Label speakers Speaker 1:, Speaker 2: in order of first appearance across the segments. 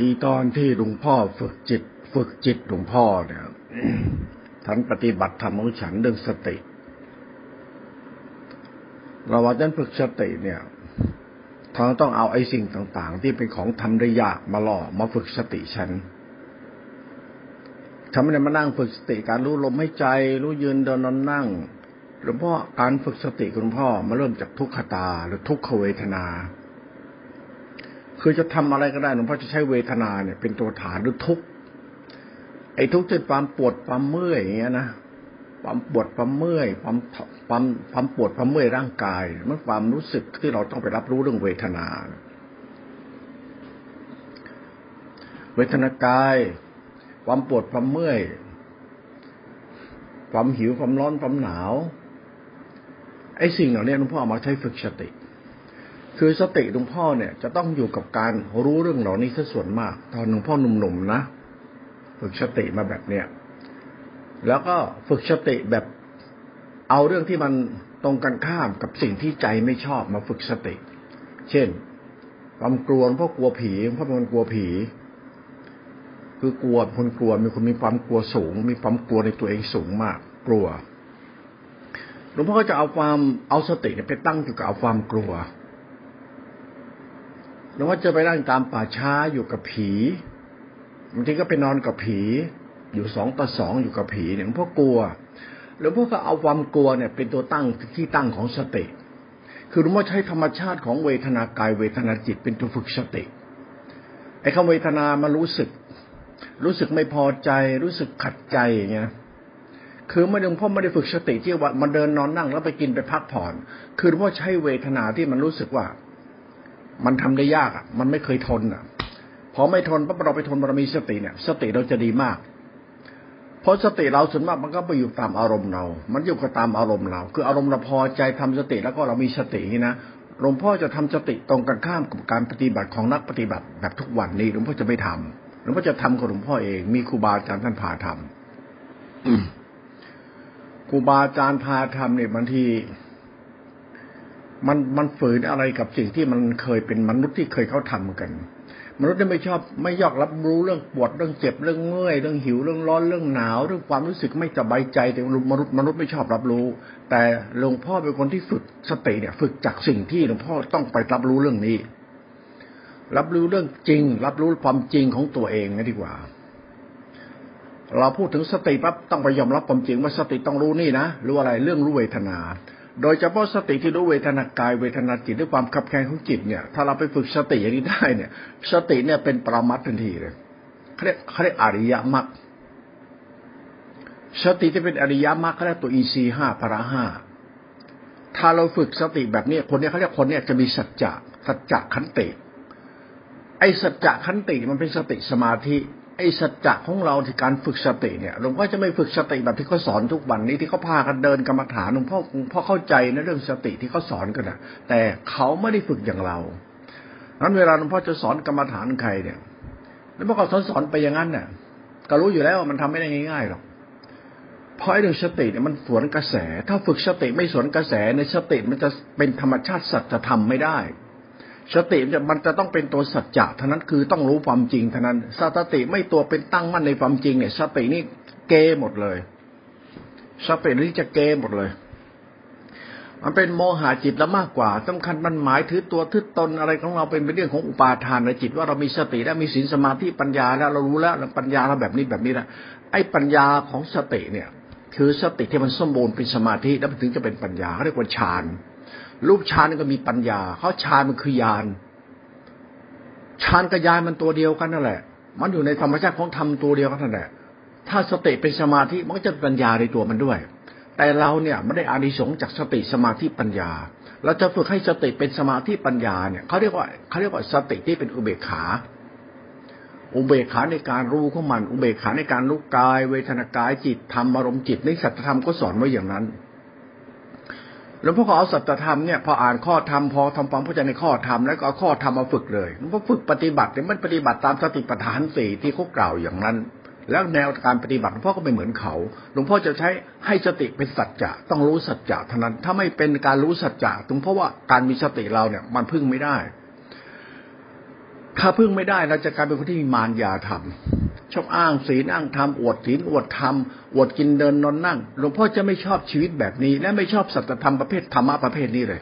Speaker 1: อีตอนที่หลวงพ่อฝึกจิต ฝึกจิตหลวงพ่อเนี่ยท่านปฏิบัติธรรมของฉันเรื่องสติเราว่าท่านฝึกสติเนี่ยท่านต้องเอาไอ้สิ่งต่าง ๆ ที่เป็นของทำได้ยากมาหล่อมาฝึกสติฉันฉันไม่ได้มานั่งฝึกสติการรู้ลมหายใจ รู้ยืนเดินนอนนั่งหลวงพ่อการฝึกสติคุณพ่อมาเริ่มจากทุกขตาหรือทุกขเวทนา คือจะทำอะไรก็ได้หลวงพ่อจะใช้เวทนาเนี่ย เป็นตัวฐานหรือทุกไอ้ทุกข์จะความปวดความเมื่อยอย่างเงี้ยนะความปวดความเมื่อยความความความปวดความเมื่อยร่างกายมันความรู้สึกที่เราต้องไปรับรู้เรื่องเวทนา เวทนากาย ความปวดความเมื่อย ความหิวความร้อนความหนาวไอ้สิ่งเหล่านี้หลวงพ่อเอามาใช้ฝึกสติ คือสติหลวงพ่อเนี่ย จะต้องอยู่กับการรู้เรื่องเหล่านี้ซะส่วนมาก ตอนหลวงพ่อหนุ่มๆนะฝึกสติมาแบบเนี้ยแล้วก็ฝึกสติแบบเอาเรื่องที่มันตรงกันข้ามกับสิ่งที่ใจไม่ชอบมาฝึกสติ เช่น ความกลัวเพราะกลัวผีเพราะเป็นคนกลัวผี คือกลัวคนกลัวมีคนมีความกลัวสูง มีความกลัวในตัวเองสูงมาก กลัวหลวงพ่อก็จะเอาความเอาสติไปตั้งอยู่กับเอาความกลัว ลวงพ่อจะไปนั่งตามป่าช้าอยู่กับผีบางทีก็ไปนอนกับผี อยู่สองต่อสองอยู่กับผีเนี่ยหลวงพ่อกลัวหลวงพ่อก็เอาความกลัวเนี่ยเป็นตัวตั้งที่ตั้งของสติ คือหลวงพ่อใช้ธรรมชาติของเวทนากายเวทนาจิตเป็นตัวฝึกสติไอ้คำเวทนามารู้สึก รู้สึกไม่พอใจ รู้สึกขัดใจอย่างเงี้ยคือไม่หลวงพ่อไม่ได้ฝึกสติที่ว่ามันเดินนอนนั่งแล้วไปกินไปพักผ่อน คือหลวงพ่อใช้เวทนาที่มันรู้สึกว่า มันทำได้ยากอะ มันไม่เคยทนอะ พอไม่ทนปั๊บเราไปทนบารมีสติเนี่ย สติเราจะดีมาก เพราะสติเราส่วนมากมันก็ไปอยู่ตามอารมณ์เรา มันอยู่กับตามอารมณ์เรา คืออารมณ์เราพอใจทำสติแล้วก็เรามีสตินี่นะหลวงพ่อจะทำสติตรงกันข้ามกับการปฏิบัติของนักปฏิบัติแบบทุกวันนี้หลวงพ่อจะไม่ทำหลวงพ่อจะทำกับหลวงพ่อเอง มีครูบาอาจารย์ท่านพาทำครูบาอาจารย์พาทำเนี่ยบางที มันมันฝืนอะไรกับสิ่งที่มันเคยเป็นมนุษย์ที่เคยเขาทำกัน มนุษย์ไม่ชอบไม่ยอกรับรู้เรื่องปวดเรื่องเจ็บเรื่องเมื่อยเรื่องหิวเรื่องร้อนเรื่องหนาวเรื่องความรู้สึกไม่สบายใจแต่มนุษย์มนุษย์ไม่ชอบรับรู้ แต่หลวงพ่อเป็นคนที่ฝึกสติเนี่ย ฝึกจากสิ่งที่หลวงพ่อต้องไปรับรู้เรื่องนี้ รับรู้เรื่องจริง รับรู้ความจริงของตัวเองนะดีกว่า เราพูดถึงสติปั๊บต้องไปยอมรับความจริงว่าสติต้องรู้นี่นะรู้อะไรเรื่องรู้เวทนา โดยเฉพาะสติที่รู้เวทนากายเวทนาจิตด้วยความขับแข็งของจิตเนี่ย ถ้าเราไปฝึกสติอย่างนี้ได้เนี่ย สติเนี่ยเป็นปรมัตทันทีเลยเขาเรียกเขาเรียกอริยมรรคสติที่เป็นอริยมรรคเขาเรียกตัวอีซีห้าพระห้าถ้าเราฝึกสติแบบนี้คนนี้เขาเรียกคนเนี้จะมีสัจจะสัจจะขันติไอ้สัจจะขันติมันเป็นสติสมาธิ ไอ้สัจจะของเราที่การฝึกสติเนี่ยหลวงพ่อจะไม่ฝึกสติแบบที่เขาสอนทุกวันนี้ที่เขาพากันเดินกรรมฐานหลวงพ่อหลวงพ่อเข้าใจในเรื่องสติที่เขาสอนกันนะแต่เขาไม่ได้ฝึกอย่างเรานั้นเวลาหลวงพ่อจะสอนกรรมฐานใครเนี่ยแล้วพอเขาสอนสอนไปอย่างนั้นเนี่ยก็รู้อยู่แล้วว่ามันทำไม่ได้ง่ายๆหรอกเพราะเรื่องสติเนี่ยมันสวนกระแส ถ้าฝึกสติไม่สวนกระแสในสติมันจะเป็นธรรมชาติสัจธรรมไม่ได้ สติมันจะต้องเป็นตัวสัจจะเท่านั้นคือต้องรู้ความจริงเท่านั้นสติไม่ตัวเป็นตั้งมั่นในความจริงเนี่ยสตินี่เกหมดเลยสตินี่จะเกหมดเลย มันเป็นโมหะจิตแล้วมากกว่าสำคัญมันหมายถือตัวทึดตนอะไรของเราเป็นเรื่องของอุปาทานในจิตว่าเรามีสติและมีศีลสมาธิปัญญาแล้วเรารู้แล้วปัญญาเราแบบนี้แบบนี้นะไอ้ปัญญาของสติเนี่ย คือสติที่มันสมบูรณ์เป็นสมาธิแล้วถึงจะเป็นปัญญาเรียกว่าฌาน รูปฌานก็มีปัญญาเขาฌานมันคือยานฌานกับยานมันตัวเดียวกันนั่นแหละ มันอยู่ในธรรมชาติของธรรมตัวเดียวกันนั่นแหละ ถ้าสติเป็นสมาธิมันก็จะปัญญาในตัวมันด้วย แต่เราเนี่ยไม่ได้อานิสงส์จากสติสมาธิปัญญา เราจะฝึกให้สติเป็นสมาธิปัญญาเนี่ยเขาเรียกว่าเขาเรียกว่าสติที่เป็นอุเบกขาอุเบกขาในการรู้ของมัน อุเบกขาในการรู้กาย เวทนากายจิตธรรมอารมณ์จิตในสัจธรรมก็สอนไว้อย่างนั้น หลวงพ่อขอเอาสัจธรรมเนี่ยพออ่านข้อธรรมพอทำความเข้าใจในข้อธรรมแล้วก็เอาข้อธรรมมาฝึกเลยหลวงพ่อฝึกปฏิบัติเนี่ยมันปฏิบัติตามสติปัฏฐานสี่ที่เขากล่าวอย่างนั้น แล้วแนวการปฏิบัติหลวงพ่อก็ไม่เหมือนเขา หลวงพ่อจะใช้ให้สติเป็นสัจจะต้องรู้สัจจะเท่านั้น ถ้าไม่เป็นการรู้สัจจะตรงเพราะว่าการมีสติเราเนี่ยมันพึ่งไม่ได้ ถ้าพึ่งไม่ได้เราจะกลายเป็นคนที่มีมารยาธรรมชอบอ้างศีลอ้างธรรมอวดศีลอวดธรรมอวดกินเดินนอนนั่งหลวงพ่อจะไม่ชอบชีวิตแบบนี้ และไม่ชอบสัจธรรมประเภทธรรมะประเภทนี้เลย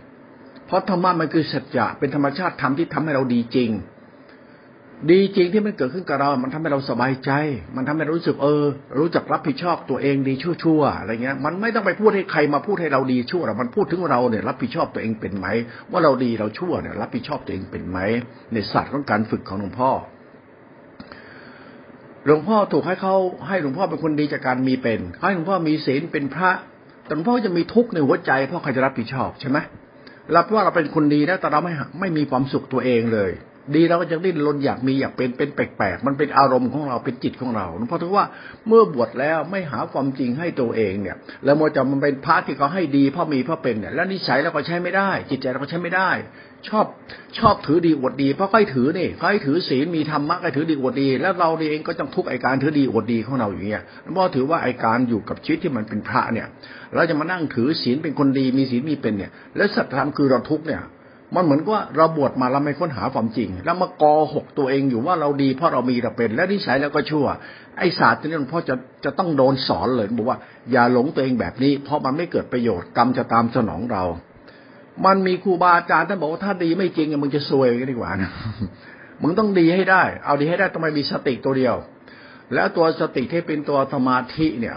Speaker 1: เพราะธรรมะมันคือสัจจะเป็นธรรมชาติธรรมที่ทำให้เราดีจริง ดีจริงที่มันเกิดขึ้นกับเรา มันทำให้เราสบายใจ มันทำให้รารู้สึกเออ รู้จักรับผิดชอบตัวเองดีชั่วๆอะไรเงี้ย มันไม่ต้องไปพูดให้ใครมาพูดให้เราดีชั่วหรอกมันพูดถึงเราเนี่ยรับผิดชอบตัวเองเป็นไหม ว่าเราดีเราชั่วเนี่ยรับผิดชอบตัวเองเป็นไหม ในศาสตร์ของการฝึกของหลวงพ่อ หลวงพ่อถูกให้เขาให้หลวงพ่อเป็นคนดีจากการมีเป็น ให้หลวงพ่อมีศีลเป็นพระ แต่หลวงพ่อจะมีทุกข์ในหัวใจเพราะใครจะรับผิดชอบใช่ไหมรับว่าเราเป็นคนดีนะแต่เราไม่ไม่มีความสุขตัวเองเลย ดีเราก็จะดิ้นรนอยากมีอยากเป็นเป็นแปลกๆมันเป็นอารมณ์ของเราเป็นจิตของเราเพราะถือว่าเมื่อบวชแล้วไม่หาความจริงให้ตัวเองเนี่ย แล้วมันจะมันเป็นพระที่เขาให้ดีพราะมีพราะเป็นเนี่ยแล้วนิสัยเราก็ใช้ไม่ได้ จิตใจเราก็ใช้ไม่ได้ ชอบชอบถือดีอวดดีเพราะใครถือนี่ใครถือศีลมีธรรมะใครถือดีอวดดี แล้วเราเองก็ต้องทุกข์ไอการถือดีอวดดีของเราอย่างเงี้ยเพราะถือว่าไอการอยู่กับชีวิตที่มันเป็นพระเนี่ย เราจะมานั่งถือศีลเป็นคนดีมีศีลมีเป็นเนี่ย แล้วสัตธรรมคือเราทุกเนี่ย มันเหมือนว่าเราบวชมาเราไม่ค้นหาความจริง แล้วมากอหกตัวเองอยู่ว่าเราดีเพราะเรามีเราเป็น และนิสัยแล้วก็ชั่ว ไอ้ศาสตร์นี้หลวงพ่อจะจะต้องโดนสอนเลยบอกว่าอย่าหลงตัวเองแบบนี้ เพราะมันไม่เกิดประโยชน์กรรมจะตามสนองเรา มันมีครูบาอาจารย์ท่านบอกว่าถ้าดีไม่จริงมึงจะซวยกันดีกว่านะมึงต้องดีให้ได้ เอาดีให้ได้ต้องมีสติตัวเดียว แล้วตัวสติที่เป็นตัวสมาธิเนี่ย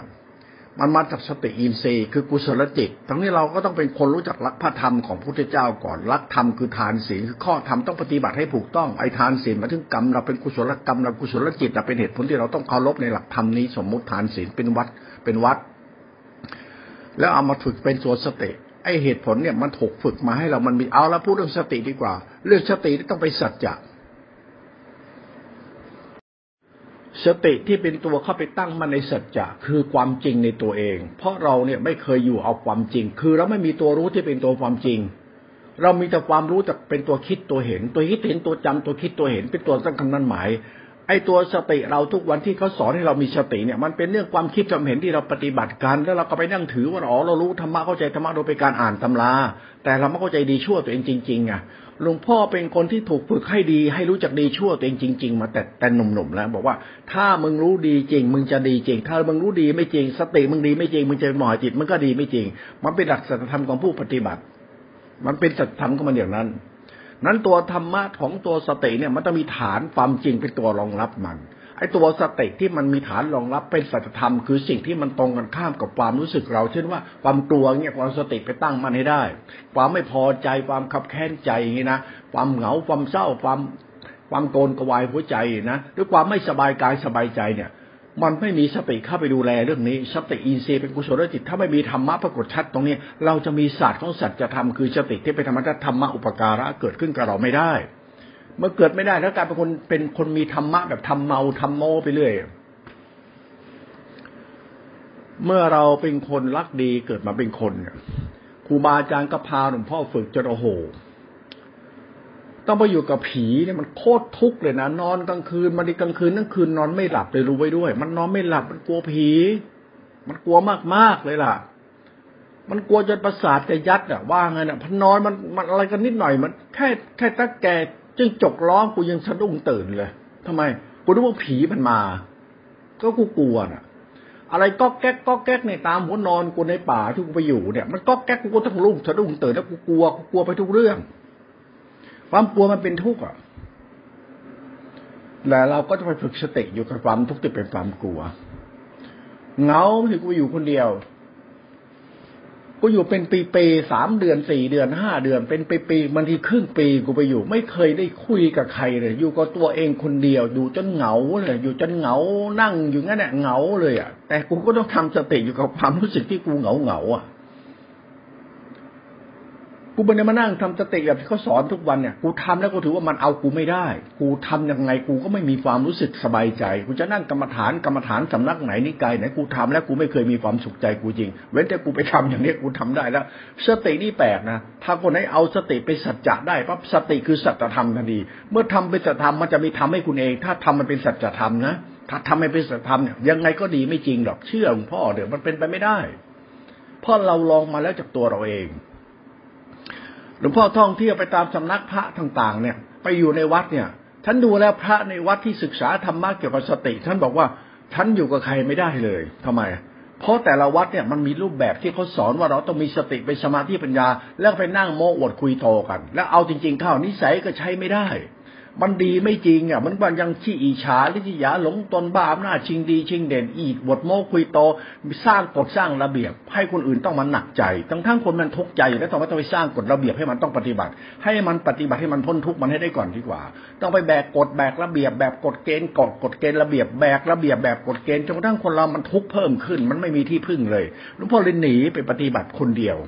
Speaker 1: มันมาจากสติอินทรีย์คือกุศลจิต ทั้งนี้เราก็ต้องเป็นคนรู้จักรักพระธรรมของพระพุทธเจ้าก่อน รักธรรมคือทานศีลคือข้อธรรมต้องปฏิบัติให้ถูกต้อง ไอ้ทานศีลมาถึงกรรมเราเป็นกุศลกรรมเรากุศลจิตเราเป็นเหตุผลที่เราต้องเคารพในหลักธรรมนี้ สมมุติทานศีลเป็นวัดเป็นวัด แล้วเอามาฝึกเป็นตัวสติ ไอ้เหตุผลเนี่ยมันถูกฝึกมาให้เรามันมีเอาแล้วพูดเรื่องสติดีกว่า เรื่องสติต้องไปสัจจะ สติที่เป็นตัวเข้าไปตั้งมาในสัจจะคือความจริงในตัวเอง เพราะเราเนี่ยไม่เคยอยู่เอาความจริง คือเราไม่มีตัวรู้ที่เป็นตัวความจริง เรามีแต่ความรู้แต่เป็นตัวคิดตัวเห็น ตัวคิดเห็นตัวจำตัวคิดตัวเห็นเป็นตัวตั้งคำนั้นหมาย ไอ้ตัวสติเราทุกวันที่เขาสอนให้เรามีสติเนี่ย มันเป็นเรื่องความคิดจำเห็นที่เราปฏิบัติกัน แล้วเราก็ไปนั่งถือว่าอ๋อเรารู้ธรรมะเข้าใจธรรมะโดยเป็นการอ่านตำรา แต่เราไม่เข้าใจดีชั่วตัวเองจริงๆไง หลวงพ่อเป็นคนที่ถูกฝึกให้ดี ให้รู้จักดีชั่วตัวเองจริง ๆ มาแต่แต่หนุ่มๆแล้ว บอกว่าถ้ามึงรู้ดีจริง มึงจะดีจริง ถ้ามึงรู้ดีไม่จริง สติมึงดีไม่จริง มึงจะหมอจิตมันก็ดีไม่จริง มันเป็นหลักสัจธรรมของผู้ปฏิบัติ มันเป็นสัจธรรมของมันอย่างนั้น นั้นตัวธรรมะของตัวสติเนี่ยมันต้องมีฐานความจริงเป็นตัวรองรับมัน ไอ้ตัวสติที่มันมีฐานรองรับเป็นสัจธรรมคือสิ่งที่มันตรงกันข้ามกับความรู้สึกเรา เช่นว่าความกลัวเนี่ยความสติไปตั้งมันให้ได้ ความไม่พอใจความขับแค้นใจอย่างนี้นะความเหงาความเศร้าความความโกนกวายหัวใจนะหรือความไม่สบายกายสบายใจเนี่ย มันไม่มีสติเข้าไปดูแลเรื่องนี้สติอินทรีย์เป็นกุศลจิตถ้าไม่มีธรรมะปรากฏชัดตรงนี้ เราจะมีศาสตร์ของสัจธรรมคือสติที่เป็นธรรมะธรรมะอุปการะเกิดขึ้นกับเราไม่ได้ มื่อเกิดไม่ได้แล้วกลายเป็นคนเป็นคนมีธรรมะแบบทำเมาทำโมไปเรื่อยเมื่อเราเป็นคนรักดีเกิดมาเป็นคนเนี่ยครูบาอาจารย์ก็พาหลวงพ่อฝึกจนโอ้โห ต้องไปอยู่กับผีเนี่ยมันโคตรทุกข์เลยนะนอนกลางคืนมันดีกลางคืนทั้งคืนนอนไม่หลับเลยรู้ไว้ด้วย มันนอนไม่หลับมันกลัวผี มันกลัวมากๆเลยล่ะ มันกลัวจนประสาทจะยัดอะว่าไงเนี่ยพนอนมันมันอะไรกันนิดหน่อยมันแค่แค่ตะแก จึงจกร้องกูยังสะดุ้งตื่นเลยทำไม กูนึกว่าผีมันมา ก็กูกลัวน่ะ อะไรก็แก๊กก็แก๊กในตามหัวนอนกูในป่าที่กูไปอยู่เนี่ย มันก็แก๊กกูก็ต้องรุ่งสะดุ้งตื่นแล้วกูกลัวกูกลัวไปทุกเรื่อง ความกลัวมันเป็นทุกข์อะแล้วเราก็จะไปฝึกสติอยู่กับความทุกข์ที่เป็นความกลัว เงาที่กูอยู่คนเดียว กูอยู่เป็นปีปีสามเดือนสี่เดือนห้าเดือน เป็นปีปีบางทีครึ่งปีกูไปอยู่ ไม่เคยได้คุยกับใครเลย อยู่กับตัวเองคนเดียวอยู่จนเหงาเลย อยู่จนเหงานั่งอยู่งั้นแหละเหงาเลยอะแต่กูก็ต้องทำสติอยู่กับความรู้สึกที่กูเหงาเหงาอะ กูไม่ได้มานั่งทำสติแบบที่เขาสอนทุกวันเนี่ย กูทำแล้วกูถือว่ามันเอากูไม่ได้ กูทํำยังไงกูก็ไม่มีความรู้สึกสบายใจ กูจะนั่งกรรมฐานกรรมฐานสำนักไหนนิกายไหนกูทำแล้วกูไม่เคยมีความสุขใจกูจริง เว้นแต่กูไปทำอย่างนี้กูทำได้แล้ว สตินี่แปลกนะ ถ้าคนไหนเอาสติไปสัจจะได้ปั๊บสติคือสัจธรรมทันที เมื่อทำเป็นสัจธรรมมันจะมีทำให้คุณเอง ถ้าทำมันเป็นสัจธรรมนะ ถ้าทำให้เป็นสัจธรรมเนี่ยยังไงก็ดีไม่จริงหรอก เชื่อหลวงพ่อเดี๋ยวมันเป็นไปไม่ได้ เพราะเราลองมาแล้วจากตัวเราเอง หลวงพ่อท่องเที่ยวไปตามสำนักพระต่างๆ เนี่ย ไปอยู่ในวัดเนี่ยท่านดูแล้วพระในวัดที่ศึกษาธรรมะเกี่ยวกับสติ ท่านบอกว่าท่านอยู่กับใครไม่ได้เลยทำไม เพราะแต่ละวัดเนี่ยมันมีรูปแบบที่เขาสอนว่าเราต้องมีสติเป็นสมาธิปัญญา แล้วไปนั่งโม้อวดคุยโตกัน แล้วเอาจริงๆเข้านิสัยก็ใช้ไม่ได้ มันดีไม่จริงอะ มันว่ายังขี้อิจฉาลิจิยาหลงตนบ้าอำนาจชิงดีชิงเด่นอีกบทโมคุยโตสร้างกฎสร้างระเบียบ ให้คนอื่นต้องมาหนักใจ ทั้งทั้งคนมันทุกข์ใจแล้วต้องมต้องไปสร้างกฎระเบียบให้มันต้องปฏิบัติ ให้มันปฏิบัติให้มันพ้นทุกข์มันให้ได้ก่อนดีกว่า ต้องไปแบกกฎแบกระเบียบแบบกฎเกณฑ์กฎกฎเกณฑ์ระเบียบแบกระเบียบแบบกฎเกณฑ์จนกระทั่งคนเรามันทุกข์เพิ่มขึ้น มันไม่มีที่พึ่งเลยหลวงพ่อเลยหนีไปปฏิบัติคนเดียว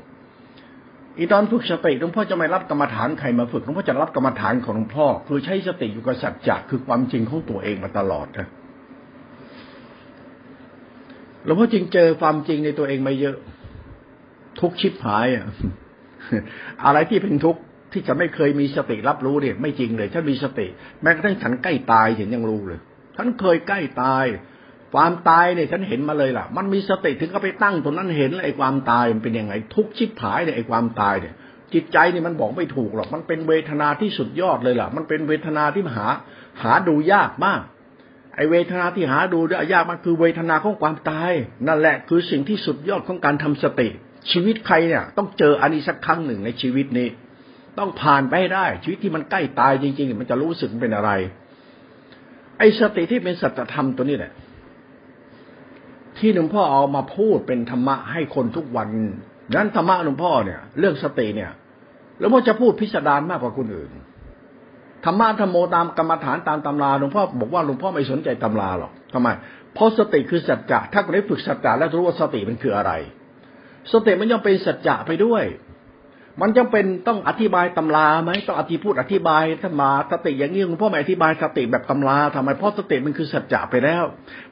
Speaker 1: อีตอนฝึกสติหลวงพ่อจะไม่รับกรรมฐานใครมาฝึกหลวงพ่อจะรับกรรมฐานของหลวงพ่อ คือใช้สติอยู่กับสัจจะคือความจริงของตัวเองมาตลอดนะหลวงพ่อจริงเจอความจริงในตัวเองมาเยอะ ทุกชิบหายอะอะไรที่เป็นทุกข์ที่จะไม่เคยมีสติรับรู้เนี่ย ไม่จริงเลยถ้ามีสติ แม้กระทั่งฉันใกล้ตายฉันยังรู้เลยฉันเคยใกล้ตาย ความตายเนี่ยฉันเห็นมาเลยล่ะ มันมีสติถึงก็ไปตั้งตรงนั้นเห็นเลยไอ้ความตายมันเป็นยังไง ทุกชิบหายเนี่ยไอ้ความตายเนี่ย จิตใจนี่มันบอกไม่ถูกหรอกมันเป็นเวทนาที่สุดยอดเลยล่ะ มันเป็นเวทนาที่หา หาดูยากมาก ไอเวทนาที่หาดูได้ยากมันคือเวทนาของความตาย นั่นแหละคือสิ่งที่สุดยอดของการทำสติ ชีวิตใครเนี่ย ต้องเจออันนี้สักครั้งหนึ่งในชีวิตนี้ ต้องผ่านไปให้ได้ ชีวิตที่มันใกล้ตายจริงๆ มันจะรู้สึกเป็นอะไร ไอสติที่เป็นสัจธรรมตัวนี้แหละ ที่หลวงพ่อเอามาพูดเป็นธรรมะให้คนทุกวันนั้นธรรมะหลวงพ่อเนี่ย เรื่องสติเนี่ยหลวงพ่อจะพูดพิสดารมากกว่าคนอื่นธรรมะธรรมโมตามกรรมฐานตามตำราหลวงพ่อบอกว่าหลวงพ่อไม่สนใจตำราหรอกทำไม เพราะสติคือสัจจะถ้าคนได้ฝึกสัจจะแล้วรู้ว่าสติมันคืออะไร สติมันย่อมเป็นสัจจะไปด้วย มันจำเป็นต้องอธิบายตำราไหมต้องอธิพูดอธิบายธรรมาสติอย่างนี้หลวงพ่อไม่อธิบายสติแบบตำราทำไมเพราะสติมันคือสัจจะไปแล้ว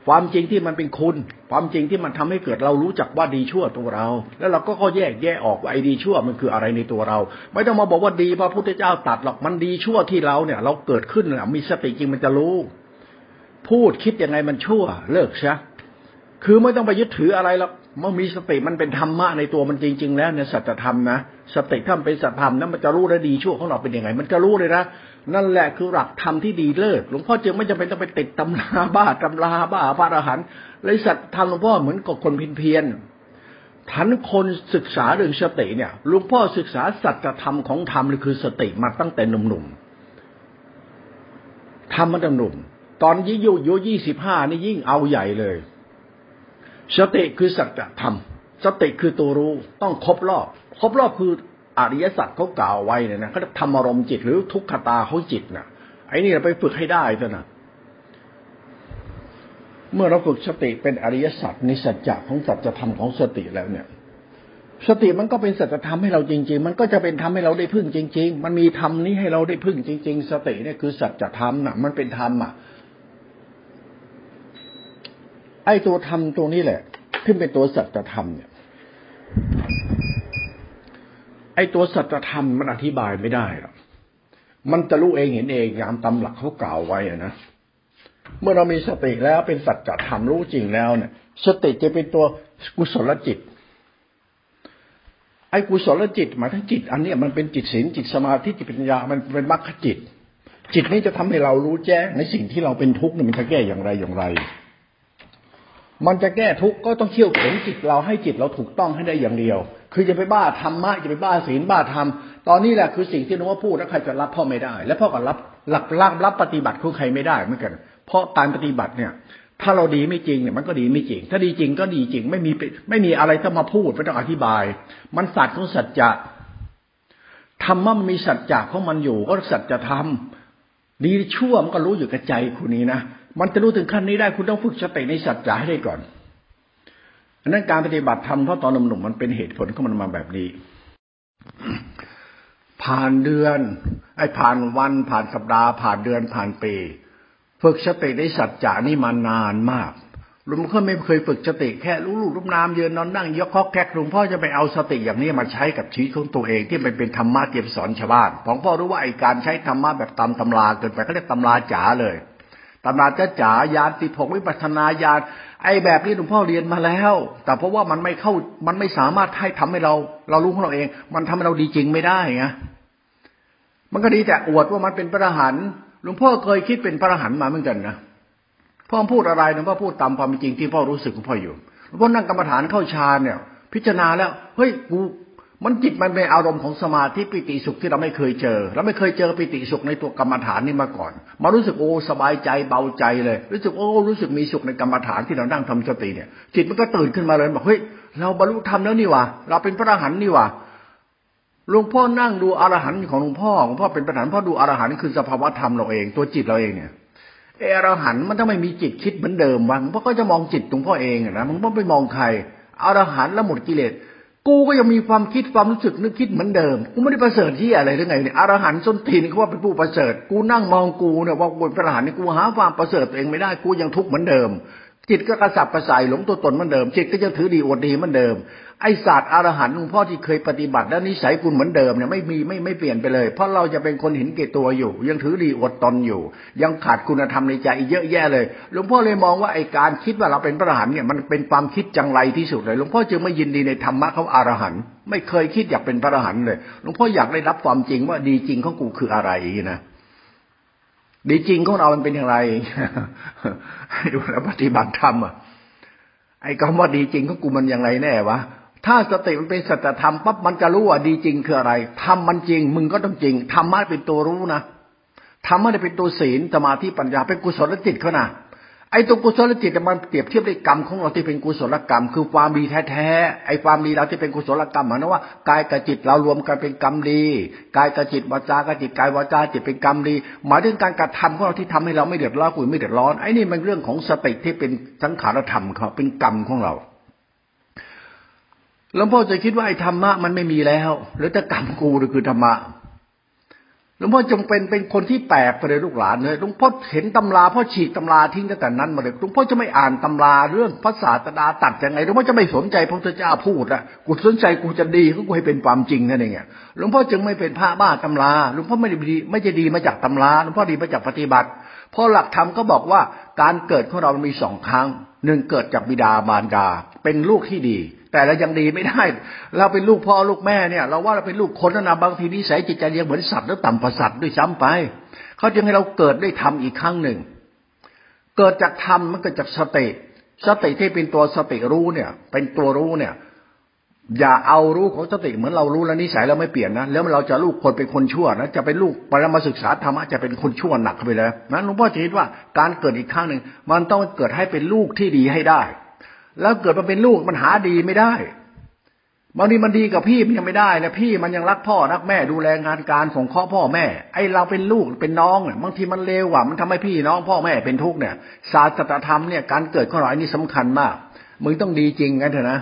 Speaker 1: ความจริงที่มันเป็นคุณ ความจริงที่มันทำให้เกิดเรารู้จักว่าดีชั่วตัวเรา แล้วเราก็ก็แยกแยกออกว่าไอ้ดีชั่วมันคืออะไรในตัวเรา ไม่ต้องมาบอกว่าดีพระพุทธเจ้าตัดหรอกมันดีชั่วที่เราเนี่ย เราเกิดขึ้นเนี่ยมีสติจริงมันจะรู้ พูดคิดยังไงมันชั่ว เลิกใช่คือไม่ต้องไปยึดถืออะไรหรอก เมื่อมีสติมันเป็นธรรมะในตัวมันจริง ๆ แล้วเนี่ยสัจธรรมนะสติถ้าเป็นสัจธรรมนะมันจะรู้ได้ดีชั่วของเราเป็นยังไง มันจะรู้เลยนะนั่นแหละคือหลักธรรมที่ดีเลิศหลวงพ่อจึงไม่จำเป็นต้องไปติดตำราบ้าตำราบ้าพระอรหันต์เลยสัจธรรมหลวงพ่อเหมือนกับคนเพียนทันคนศึกษาเรื่องสติเนี่ยหลวงพ่อศึกษาสัจธรรมของธรรมคือสติมาตั้งแต่หนุ่มๆทำมาตั้งหนุ่ม ตอนยี่ยุยุยี่สิบห้านี่ยิ่งเอาใหญ่เลย สติคือสัจธรรม สติคือตัวรู้ต้องครบรอบ ครบรอบคืออริยสัจเขากล่าวไว้เนี่ยนะเขาจะทำอารมณ์จิตหรือทุกขตาเขาจิตนะไอ้นี่เราไปฝึกให้ได้เถอะนะเมื่อเราฝึกสติเป็นอริยสัจในสัจจะของสัจธรรมของสติแล้วเนี่ย สติมันก็เป็นสัจธรรมให้เราจริง ๆ มันก็จะเป็นธรรมให้เราได้พึ่งจริง ๆ มันมีธรรมนี้ให้เราได้พึ่งจริง ๆ สติเนี่ยคือสัจธรรมน่ะ มันเป็นธรรมอะ ไอ้ตัวธรรมตัวนี้แหละที่เป็นตัวสัจธรรมเนี่ย ไอ้ตัวสัจธรรมมันอธิบายไม่ได้หรอกมันจะรู้เองเห็นเองยามตำหลักเขากล่าวไว้นะเมื่อเรามีสติแล้วเป็นสัจธรรมรู้จริงแล้วเนี่ย สติจะเป็นตัวกุศลจิต ไอ้กุศลจิตหมายถึงจิต อันนี้มันเป็นจิตศีลจิตสมาธิจิตปัญญามันเป็นมรรคจิต จิตนี้จะทำให้เรารู้แจ้งในสิ่งที่เราเป็นทุกข์มันจะแก้อย่างไรอย่างไร มันจะแก้ทุกข์ก็ต้องเขี่ยวเข็นจิตเราให้จิตเราถูกต้องให้ได้อย่างเดียว คือจะไปบ้าธรรมะจะไปบ้าศีลบ้าธรรม ตอนนี้แหละคือสิ่งที่น้องพูดแล้วใครจะรับพ่อไม่ได้ และพ่อก็รับหลักรับรับปฏิบัติของใครไม่ได้เหมือนกัน เพราะการปฏิบัติเนี่ย ถ้าเราดีไม่จริงเนี่ยมันก็ดีไม่จริง ถ้าดีจริงก็ดีจริง ไม่มีไม่มีอะไรต้องมาพูดไม่ต้องอธิบาย มันสัตว์ของสัจจะธรรมะมันมีสัจจะของมันอยู่ก็สัจธรรมดีชั่วมันก็รู้อยู่กับใจคุณนี้นะ มันจะรู้ถึงขั้นนี้ได้คุณต้องฝึกสติในสัจจะให้ได้ก่อนอันนั้นการปฏิบัติธรรมเพราะตอนหนุ่มๆมันเป็นเหตุผลของมันมาแบบนี้ ผ่านเดือน ไอ้ผ่านวัน ผ่านสัปดาห์ ผ่านเดือนผ่านปีฝึกสติในสัจจะนี่มานานมากหลุงพ่อไม่เคยฝึกสติแค่รู้ลูกรูปนามยืนนอนนั่งยกคอกแคกหลุงพ่อจะไปเอาสติอย่างนี้มาใช้กับชีวิตของตัวเองที่มันเป็นธรรมะเตรียมสอนชาวบ้านผมพ่อรู้ว่าไอ้การใช้ธรรมะแบบตามตำราเกินไปเขาเรียกตำราจ๋าเลย ตำราจ้าจ๋ายานติพกวิปัสนาญาณไอ้แบบนี้หลวงพ่อเรียนมาแล้ว แต่เพราะว่ามันไม่เข้ามันไม่สามารถให้ทำให้เรา เรารู้ของเราเอง มันทำให้เราดีจริงไม่ได้ไงมันก็ดีแต่อวดว่ามันเป็นพระรหันหลวงพ่อเคยคิดเป็นพระอรหันต์มาเหมือนกันนะพ่อพูดอะไรหลวงพ่อพูดตามความจริงที่พ่อรู้สึกของพ่ออยู่หลวงพ่อนั่งกรรมฐานเข้าฌานเนี่ย พิจารณาแล้วเฮ้ยกู มันจิตมันเป็นอารมณ์ของสมาธิปิติสุขที่เราไม่เคยเจอ เราไม่เคยเจอปิติสุขในตัวกรรมฐานนี่มาก่อน มารู้สึกโอ้สบายใจเบาใจเลย รู้สึกโอ้รู้สึกมีสุขในกรรมฐานที่เรานั่งทำสติเนี่ย จิตมันก็ตื่นขึ้นมาเลยบอกเฮ้ยเราบรรลุธรรมแล้วนี่วะเราเป็นพระอรหันต์นี่วะหลวงพ่อนั่งดูอรหันต์ของหลวงพ่อหลวงพ่อเป็นพระอรหันต์พ่อดูอรหันต์คือสภาวะธรรมเราเองตัวจิตเราเองเนี่ยเออรหันต์มันถ้าไม่มีจิตคิดเหมือนเดิมวะหลวงพ่อก็จะมองจิตหลวงพ่อเองนะมันไม่ไปมองใครอรหันต์แล้วหมดกิเลส กูก็ยังมีความคิดความรู้สึกนึกคิดเหมือนเดิม กูไม่ได้ประเสริฐที่อะไรหรือไงเนี่ยอรหันต์ส้นตีนเขาว่าเป็นผู้ประเสริฐ กูนั่งมองกูเนี่ยว่ากูเป็นพระอรหันต์นี่กูหาความประเสริฐตัวเองไม่ได้กูยังทุกข์เหมือนเดิม จิตก็กระสับกระส่ายหลงตัวตนเหมือนเดิม จิตก็จะถือดีอวดดีเหมือนเดิม ไอศาสตร์อรหันต์หลวงพ่อที่เคยปฏิบัติและนิสัยคุณเหมือนเดิมเนี่ยไม่มีไม่ไม่เปลี่ยนไปเลย เพราะเราจะเป็นคนเห็นเกตัวอยู่ ยังถือดีอวดตนอยู่ ยังขาดคุณธรรมในใจอีกเยอะแยะเลยหลวงพ่อเลยมองว่าไอการคิดว่าเราเป็นพระอรหันต์เนี่ยมันเป็นความคิดจังไรที่สุดเลยหลวงพ่อจึงไม่ยินดีในธรรมะเขาอรหันต์ไม่เคยคิดอยากเป็นพระอรหันต์เลยหลวงพ่ออยากได้รับความจริงว่าดีจริงของกูคืออะไรนะ ดีจริงของเรามันเป็นอย่างไรให้ดูแลปฏิบัติธรรมอะไอ้คำว่าดีจริงของกูมันอย่างไรแน่วะถ้าสติมันเป็นสัจธรรมปั๊บมันจะรู้ว่าดีจริงคืออะไรทำมันจริง มึงก็ต้องจริงธรรมะเป็นตัวรู้นะธรรมะเป็นตัวศีลสมาธิปัญญาเป็นกุศลจิตเขานะ ไอ้ตัวกุศลจิตมันเปรียบเทียบด้กรรมของเราที่เป็นกุศลกรรม คือความดีแท้ๆไอ้ความดีเราที่เป็นกุศลกรรมหมายถึงว่ากายกับจิตเรารวมกันเป็นกรรมดีกายกับจิตวาจากัจิตกายวาจาจิตเป็นกรรมดีหมายถึงการกระทำของเราที่ทำให้เราไม่เดือดร้อนกุยไม่เดือดร้อนไอ้นี่มันเรื่องของสติที่เป็นสังขารธรรมเขาเป็นกรรมของเราหลวงพ่อจะคิดว่าไอ้ธรรมะมันไม่มีแล้วหรือแต่กรรมกูหรือคือธรรมะ ลวงพ่อจงเป็นเป็นคนที่แปลกไปเลยลูกหลานเลยหลวงพ่อเห็นตำราพ่อฉีกตำราทิ้งตั้งแต่นั้นมาเลยหลวงพ่อจะไม่อ่านตำราเรื่องภาษาตดาตัดยังไงหลวงพ่อจะไม่สนใจพระพุทธเจ้าพูดอะกูสนใจกูจะดีกูให้เป็นความจริงนั่นเองหลวงพ่อจึงไม่เป็นพระบ้าตำราหลวงพ่อไม่ได้ดีไม่จะดีมาจากตำราหลวงพ่อดีมาจากปฏิบัติพราะหลักธรรมก็บอกว่าการเกิดของเรามีสองครั้งหนึ่งเกิดจากบิดามารดาเป็นลูกที่ดี แต่เรายังดีไม่ได้ เราเป็นลูกพ่อลูกแม่เนี่ย เราว่าเราเป็นลูกคนนะบางทีนิสัยจิตใจยังเหมือนสัตว์แล้วต่ำกว่าสัตว์ด้วยซ้ำไปเขาจึงให้เราเกิดได้ทำอีกครั้งหนึ่ง เกิดจากธรรมมันเกิดจากสติสติที่เป็นตัวสติรู้เนี่ย เป็นตัวรู้เนี่ย อย่าเอารู้ของสติเหมือนเรารู้แล้วนิสัยเราไม่เปลี่ยนนะแล้วเราจะลูกคนเป็นคนชั่วนะจะเป็นลูกปรมาศึกษาธรรมะจะเป็นคนชั่วหนักไปเลยนั้นหลวงพ่อจะคิดว่าการเกิดอีกครั้งหนึ่งมันต้องเกิดให้เป็นลูกที่ดีให้ได้ แล้วเกิดมาเป็นลูกมันหาดีไม่ได้บางทีมันดีกับพี่มันยังไม่ได้นะพี่มันยังรักพ่อรักแม่ดูแลงานการส่งข้อพ่อแม่ ไอเราเป็นลูกเป็นน้องเนี่ยบางทีมันเลวว่ะมันทำให้พี่น้องพ่อแม่เป็นทุกข์เนี่ย ศาสตรธรรมเนี่ยการเกิดข้อราอันนี้สำคัญมากมึงต้องดีจริงกันเถอะนะ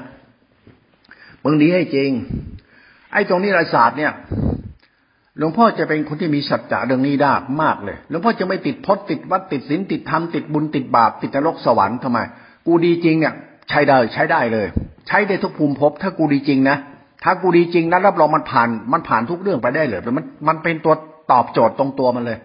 Speaker 1: มึงดีให้จริง ไอ้ตรงนี้ศาสตร์เนี่ยหลวงพ่อจะเป็นคนที่มีสัจจะเรื่องนี้ได้มากเลยหลวงพ่อจะไม่ติดพจน์ติดวัดติดศีลติดธรรมติดบุญติดบาปติดนรกสวรรค์ทำไม กูดีจริงเนี่ย ใช้ได้ใช้ได้เลย ใช้ได้ทุกภูมิภพถ้ากูดีจริงนะถ้ากูดีจริงนะรับรองมันผ่านมันผ่านทุกเรื่องไปได้เลยมันมันเป็นตัวตอบโจทย์ตรงตัวมันเลย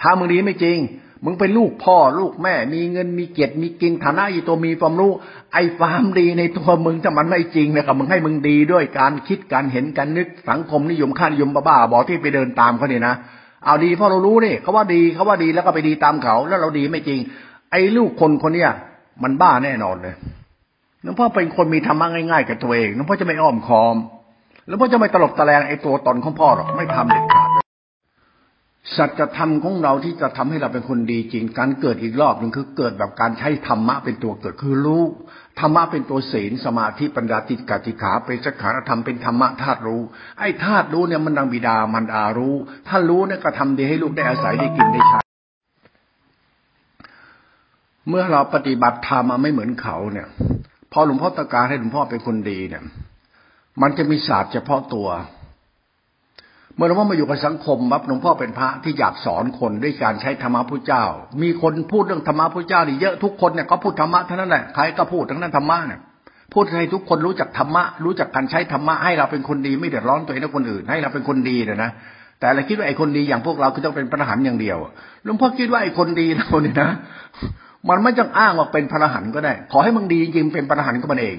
Speaker 1: ถ้ามึงดีไม่จริง มึงเป็นลูกพ่อลูกแม่ มีเงินมีเกียรติมีกินฐานะอีตัวมีความรู้ ไอ้ความดีในตัวมึงถ้ามันไม่จริงนะครับมึงให้มึงดีด้วยการคิดการเห็นการนึกสังคมนิยมค่านิยมบ้าๆบอกที่ไปเดินตามเขาเนี่ยนะเอาดีเพราะเรารู้นี่เขาว่าดีเขาว่าดีแล้วก็ไปดีตามเขา แล้วเราดีไม่จริง ไอ้ลูกคนคนเนี้ยมันบ้าแน่นอนเลย หลวงพ่อเป็นคนมีธรรมะง่ายๆกับตัวเองหลวงพ่อจะไม่อ้อมคอมหลวงพ่อจะไม่ตลบตะแลงไอ้ตัวตนของพ่อหรอกไม่ทำเด็ดขาดสัจธรรมของเราที่จะทำให้เราเป็นคนดีจริง การเกิดอีกรอบหนึ่งคือเกิดแบบการใช้ธรรมะเป็นตัวเกิดคือรู้ธรรมะเป็นตัวศีลสมาธิปัญญาติกาติขาเป็นสักขารธรรมเป็นธรรมะธาตุรู้ ไอ้ธาตุรู้เนี่ยมันดังบิดามันอารู้ ถ้ารู้เนี่ยก็ทำดีให้ลูกได้อาศัยได้กินได้ใช้เมื่อเราปฏิบัติธรรมมาไม่เหมือนเขาเนี่ย พอหลวงพ่อตะการให้หลวงพ่อเป็นคนดีเนี่ย มันจะมีศาสตร์เฉพาะตัว เมื่อหลวงพ่อมาอยู่กับสังคมบับหลวงพ่อเป็นพระที่อยากสอนคนด้วยการใช้ธรรมะพุทธเจ้า มีคนพูดเรื่องธรรมะพุทธเจ้านี่เยอะทุกคนเนี่ยเขาพูดธรรมะเท่านั้นแหละใครก็พูดทั้งนั้นธรรมะเนี่ยพูดให้ทุกคนรู้จักธรรมะรู้จักการใช้ธรรมะให้เราเป็นคนดีไม่เดือดร้อนตัวเองและคนอื่น ให้เราเป็นคนดีนะนะแต่เราคิดว่าไอ้คนดีอย่างพวกเราคือต้องเป็นพระหันอย่างเดียวหลวงพ่อคิดว่าไอ้คนดีเราเนี่ยนะ มันไม่ต้องอ้างว่าเป็นพระหันก็ได้ ขอให้มึงดีจริงเป็นพระหันก็มันเอง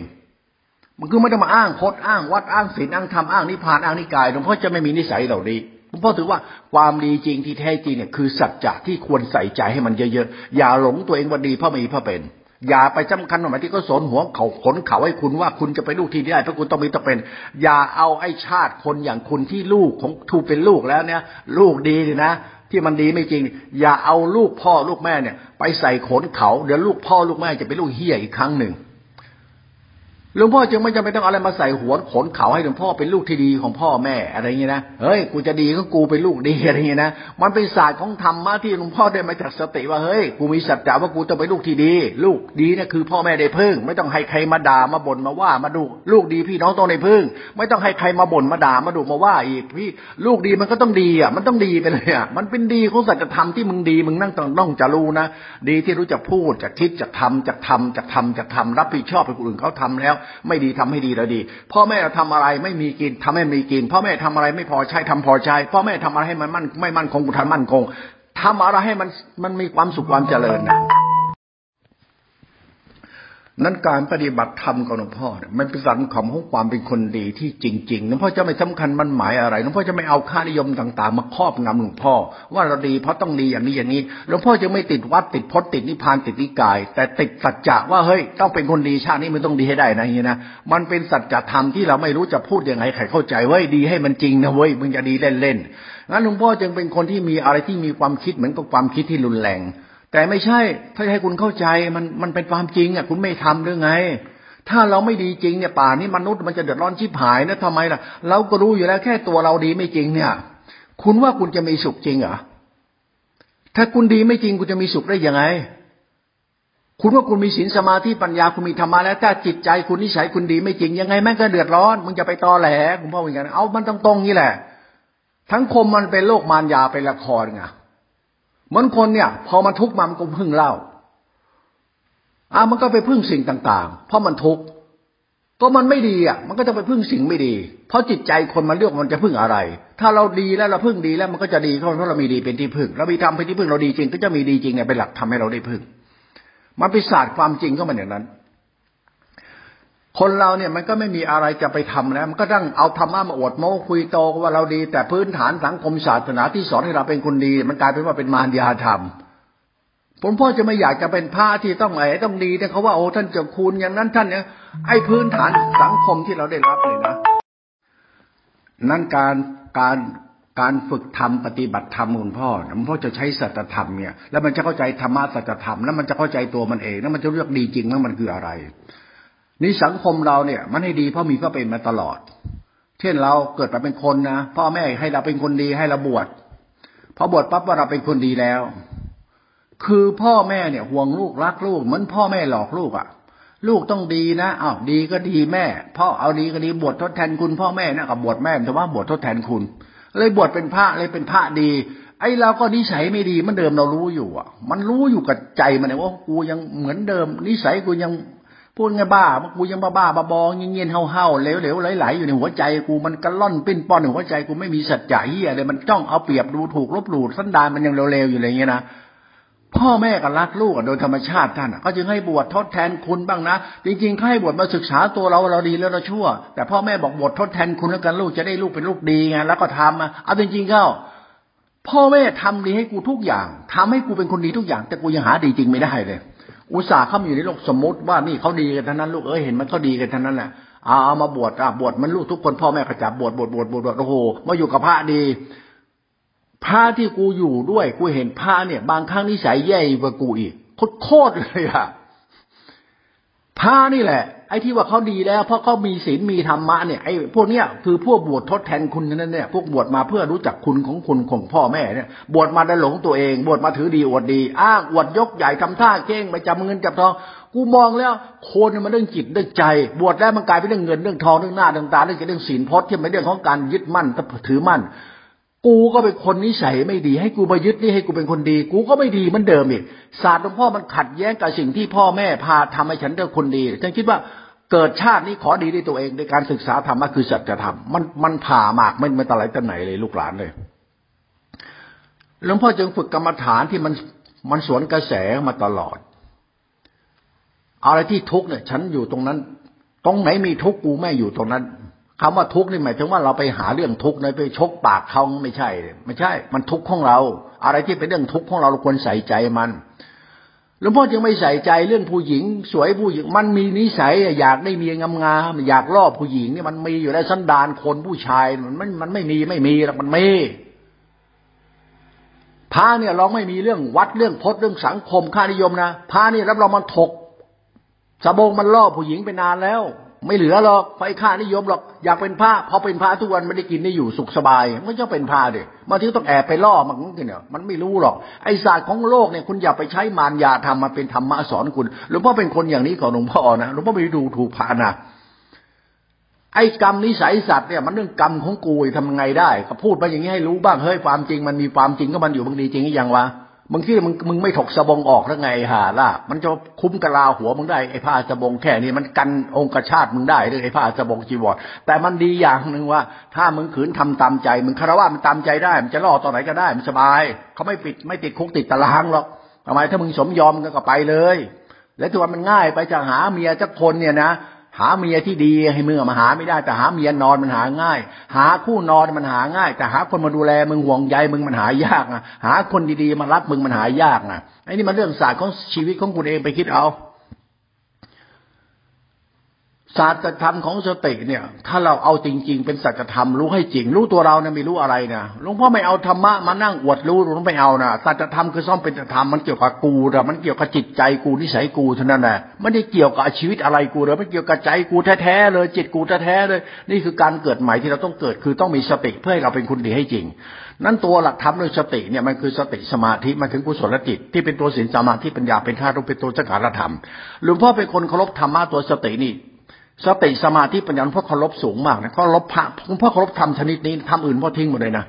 Speaker 1: มันคือไม่ต้องมาอ้างพดอ้างวัดอ้างศีลอ้างธรรมอ้างนิพพานอ้างนิกายหลวงพ่อจะไม่มีนิสัยเหล่านี้หลวงพ่อถือว่าความดีจริงที่แท้จริงเนี่ยคือสัจจะที่ควรใส่ใจให้มันเยอะๆอย่าหลงตัวเองว่าดีเพราะมีเพราะเป็นอย่าไปสำคัญหน่อยที่เขาสนหัวเขาขนเขาให้คุณว่าคุณจะไปลูกที่ได้เพราะคุณต้องมีต้องเป็น อย่าเอาไอ้ชาติคนอย่างคุณที่ลูกของทูเป็นลูกแล้วเนี่ย ลูกดีนะ ที่มันดีไม่จริง อย่าเอาลูกพ่อลูกแม่เนี่ย ไปใส่ขนเขา เดี๋ยวลูกพ่อลูกแม่จะเป็นลูกเฮี้ยอีกครั้งหนึ่ง หลวงพ่อจึงไม่จำเป็นต้องอะไรมาใส่หัวขนเขาให้หลวงพ่อเป็นลูกที่ดีของพ่อแม่อะไรเงี้ยนะเฮ้ยกูจะดีก็กูเป็นลูกดีอะไรเงี้ยนะมันเป็นศาสตร์ของธรรมะที่หลวงพ่อได้มาจากสติว่าเฮ้ยกูมีสัจจะว่ากูต้องเป็นลูกที่ดี ลูกดีเนี่ยคือพ่อแม่ได้พึ่ง ไม่ต้องให้ใครมาด่ามาบ่นมาว่ามาดูลูกดีพี่น้องต้องได้พึ่ง ไม่ต้องให้ใครมาบ่นมาด่ามาดูมาว่าอีกพี่ลูกดีมันก็ต้องดีอะมันต้องดีไปเลยอะมันเป็นดีของสัจธรรมที่มึงดีมึงนั่งต้องต้องจะรู้นะดีที่รู้จักพูดจักคิดจักทำจักทำจักทำจักทำรับผิดชอบไปคนอื่นเขาทำแล้วไม่ดีทำให้ดีแล้วดี พ่อแม่ทำอะไรไม่มีกินทำให้มีกิน พ่อแม่ทำอะไรไม่พอใช้ทำพอใช้ พ่อแม่ทำอะไรให้มันมั่นไม่มั่นคงกูทำมั่นคงทำอะไรให้มันมันมีความสุขความเจริญนะ นั้นการปฏิบัติธรรมของหลวงพ่อเนี่ยมันเป็นสันของของความเป็นคนดีที่จริงๆหลวงพ่อจะไม่สำคัญมันหมายอะไรหลวงพ่อจะไม่เอาค่านิยมต่างๆ มาครอบงำหลวงพ่อ ว่าเราดีเพราะต้องดีอย่างนี้อย่างนี้หลวงพ่อจะไม่ติดวัดติดพจน์ติดนิพพานติดนิกาย แต่ติดสัจจะว่าเฮ้ยต้องเป็นคนดีชาตินี้มันต้องดีให้ได้นะอย่างนี้นะมันเป็นสัจธรรมที่เราไม่รู้จะพูดยังไงใครเข้าใจเว้ยดีให้มันจริงนะเว้ยมึงจะดีเล่นๆงั้นหลวงพ่อจึงเป็นคนที่มีอะไรที่มีความคิดเหมือนกับความคิดที่รุนแรง แต่ไม่ใช่ ถ้าให้คุณเข้าใจมันมันเป็นความจริงอะคุณไม่ทำหรือไง ถ้าเราไม่ดีจริงเนี่ยป่านี้มนุษย์มันจะเดือดร้อนชิบหายนะทำไมล่ะ เราก็รู้อยู่แล้วแค่ตัวเราดีไม่จริงเนี่ย คุณว่าคุณจะมีสุขจริงเหรอถ้าคุณดีไม่จริงคุณจะมีสุขได้ยังไง คุณว่าคุณมีศีลสมาธิปัญญาคุณมีธรรมะแล้วถ้าจิตใจคุณนิสัยคุณดีไม่จริงยังไงแม่งก็เดือดร้อนมึงจะไปตอแหลคุณพ่อเหมือนกันเอามันตรงๆนี่แหละ ทั้งคมมันเป็นโลกมารยาเป็นละครไง เหมือนคนเนี่ย พอมันทุกข์มามันก็พึ่งเล่าอ่ามันก็ไปพึ่งสิ่งต่าง ๆ เพราะมันทุกข์ก็มันไม่ดีอะ มันก็จะไปพึ่งสิ่งไม่ดี เพราะจิตใจคนมันเลือกมันจะพึ่งอะไร ถ้าเราดีแล้วเราพึ่งดีแล้วมันก็จะดีเพราะเรามีดีเป็นที่พึ่ง เรามีธรรมเป็นที่พึ่งเราดีจริง ก็จะมีดีจริงเนี่ยเป็นหลักทำให้เราได้พึ่งมันเป็นศาสตร์ความจริงก็มันอย่างนั้น คนเราเนี่ยมันก็ไม่มีอะไรจะไปทำนะมันก็ต้องเอาธรรมะมาอวดโม้คุยโตว่าเราดีแต่พื้นฐานสังคมศาสนาที่สอนให้เราเป็นคนดี มันกลายเป็นว่าเป็นมารยาธรรมผมพ่อจะไม่อยากจะเป็นพระที่ต้องไหนต้องดีแต่เขาว่าโอ้ท่านจะคูณอย่างนั้นท่านเนี่ยไอ้พื้นฐานสังคมที่เราได้รับเลยนะ นั่นการการการฝึกธรรมปฏิบัติธรรมคุณพ่อคุณพ่อจะใช้สัจธรรมเนี่ยแล้วมันจะเข้าใจธรรมะสัจธรรมแล้วมันจะเข้าใจตัวมันเองแล้วมันจะเลือกดีจริงว่ามันคืออะไร นี่สังคมเราเนี่ยมันให้ดีเพราะมีก็เป็นมาตลอด เช่นเราเกิดมาเป็นคนนะพ่อแม่ให้เราเป็นคนดีให้เราบวชพอบวชปั๊บว่าเราเป็นคนดีแล้ว คือพ่อแม่เนี่ยห่วงลูกรักลูกเหมือนพ่อแม่หลอกลูกอะ่ะ ลูกต้องดีนะอ้าวดีก็ดีแม่พ่อเอาดีก็ดีบวชทดแทนคุณพ่อแม่นะกับบวชแม่แต่ว่าบวชทดแทนคุณ เลยบวชเป็นพระเลยเป็นพระดี ไอ้เราก็นิสัยไม่ดีมันเดิมเรารู้อยู่อะ มันรู้อยู่กับใจมันเลยว่ากูยังเหมือนเดิม นิสัยกูยัง พูดไงบ้ากูยังบ้าบ้าบาบองเงี้ยเห่าเห่าเหลวเหลวไหลๆอยู่ในหัวใจกูมันกระล่อนปิ้นป้อนในหัวใจกูไม่มีสัจจะเฮียเลยมันจ้องเอาเปรียบดูถูกลบหลู่สันดานมันยังเร็วๆอยู่อะไรเงี้ยนะพ่อแม่ก็รักลูกโดยธรรมชาติท่านก็จึงให้บวชทดแทนคุณบ้างนะ จริงๆเขาให้บวชมาศึกษาตัวเราเราดีแล้วเราชั่ว แต่พ่อแม่บอกบวชทดแทนคุณแล้วกันลูกจะได้ลูกเป็นลูกดีไงแล้วก็ทำเอาจริงๆก็พ่อแม่ทำดีให้กูทุกอย่างทำให้กูเป็นคนดีทุกอย่าง แต่กูยังหาดีจริงไม่ได้เลย อุตส่าห์เข้ามาอยู่ในโลกสมมติว่านี่เขาดีกันทั้งนั้นลูกเอ้ยเห็นมันเขาดีกันทั้งนั้นแหละเอาเอามาบวชอะบวชมันลูกทุกคนพ่อแม่ขจับบวชบวชบวชบวชโอ้โหมาอยู่กับพระดีพระที่กูอยู่ด้วยกูเห็นพระเนี่ย บางครั้งนิสัยแย่กว่ากูอีกโคตรเลยอะพระนี่แหละ ไอ้ที่ว่าเขาดีแล้วเพราะเขามีศีลมีธรรมะเนี่ยไอ้พวกเนี้ยคือพวกบวชทดแทนคุณนั่นเนี่ยพวกบวชมาเพื่อรู้จักคุณของคุณของพ่อแม่เนี่ยบวชมาได้หลงตัวเอง บวชมาถือดีอวดดีอ้างอวดยกใหญ่ทำท่าเก้งไปจับเงินจับทองกูมองแล้วคนมันเรื่องจิตเรื่องใจ บวชแล้วมันกลายเป็นเรื่องเงินเรื่องทองเรื่องหน้าเรื่องตาเรื่องเรื่องศีลพจน์ที่เป็นเรื่องของการยึดมั่นถือมั่น กูก็เป็นคนนิสัยไม่ดี ให้กูมายึดนี่ให้กูเป็นคนดี กูก็ไม่ดีเหมือนเดิมอีกศาสตร์หลวงพ่อมันขัดแย้งกับสิ่งที่พ่อแม่พาทำให้ฉันเป็นคนดีฉันคิดว่าเกิดชาตินี้ขอดีด้วยตัวเองในการศึกษาธรรมะคือสัจธรรมมันมันผ่ามากไม่ไม่ตะไหลตะไหนเลยลูกหลานเลยหลวงพ่อจึงฝึกกรรมฐานที่มันมันสวนกระแสมาตลอด อะไรที่ทุกเนี่ย ฉันอยู่ตรงนั้น ตรงไหนมีทุกกูแม่อยู่ตรงนั้น คำว่าทุกข์นี่หมายถึงว่าเราไปหาเรื่องทุกข์นะไปชกปากเขาไม่ใช่ ไม่ใช่ มันทุกข์ของเรา อะไรที่เป็นเรื่องทุกข์ของเราเราควรใส่ใจมันหลวงพ่อจึงไม่ใส่ใจเรื่องผู้หญิง สวยผู้หญิง มันมีนิสัยอยากได้เมียงามๆอยากล่อผู้หญิงเนี่ยมันมีอยู่ในสันดานคนผู้ชายมันมันไม่มีไม่มีหรอกมันมีพระเนี่ยเราไม่มีเรื่องวัดเรื่องพจน์เรื่องสังคมค่านิยมนะพระนี่รับรองมันถกสะบงมันล่อผู้หญิงไปนานแล้ว ไม่เหลือหรอกไฟค่านิยมหรอกอยากเป็นพระพอเป็นพระทุกวันไม่ได้กินได้อยู่สุขสบายไม่จะเป็นพระเด็มาที่ต้องแอบไปล่อมันเนี่ยมันไม่รู้หรอกไอศาสตร์ของโลกเนี่ยคุณอย่าไปใช้มารยาทำมาเป็นธรรมะสอนคุณหลวงพ่อเป็นคนอย่างนี้ของหลวงพ่อนะหลวงพ่อไม่ดูถูกพระนะไอ้กรรมนิสัยสัตว์เนี่ยมันเรื่องกรรมของกูทำไงได้ ก็พูดมาอย่างนี้ให้รู้บ้างเฮ้ยความจริงมันมีความจริงก็มันอยู่บางทีจริงอยังวะ มึงคิดมึงมึงไม่ถกสบงออกแล้วไงฮะล่ะ มันจะคุ้มกะลาหัวมึงได้ไอ้ผ้าสบงแค่นี้มันกันองค์ชาติมึงได้ด้วยไอ้ผ้าสบงจีวรแต่มันดีอย่างหนึ่งว่า ถ้ามึงขืนทำตามใจมึงคารวะมันตามใจได้ มันจะล่อตอนไหนก็ได้มันสบาย เขาไม่ปิดไม่ติดคุกติดตารางหรอกทำไมถ้ามึงสมยอมก็ไปเลย แล้วตัวมันง่ายไปจะหาเมียจักคนเนี่ยนะ หาเมียที่ดีให้มึงมาหาไม่ได้แต่หาเมียนอนมันหาง่าย หาคู่นอนมันหาง่าย แต่หาคนมาดูแลมึงห่วงใยมึงมันหายากนะหาคนดีๆมารักมึงมันหายากนะไอ้นี่มันเรื่องศาสตร์ของชีวิตของคุณเองไปคิดเอา ศาสตรธรรมของสติเนี่ย ถ้าเราเอาจริง ๆ เป็นสัจธรรมรู้ให้จริง รู้ตัวเราเนี่ยไม่รู้อะไรนะหลวงพ่อไม่เอาธรรมะมานั่งอวดรู้หลวงไม่เอานะสัจธรรมคือซ่อมเป็นธรรมมันเกี่ยวกับกูแต่มันเกี่ยวกับจิตใจกูนิสัยกูเท่านั้นแหละไม่ได้เกี่ยวกับชีวิตอะไรกูเลยไม่เกี่ยวกับใจกูแท้ๆเลย จิตกูแท้ๆเลย นี่คือการเกิดใหม่ที่เราต้องเกิดคือต้องมีสติเพื่อให้เราเป็นคนดีให้จริง นั่นตัวหลักธรรมเรื่องสติเนี่ยมันคือสติสมาธิมาถึงกุศลจิตที่เป็นตัวศีลสมาธิปัญญาเป็นธาตุเป็นตัวจักรธรรมหลวงพ่อเป็นคนเคารพธรรมะตัวสตินี่ สติสมาธิปัญญาพ่อเคารพสูงมากนะเคารพพระพ่อเคารพธรรมชนิดนี้ทำอื่นพ่อทิ้งหมดเลยนะ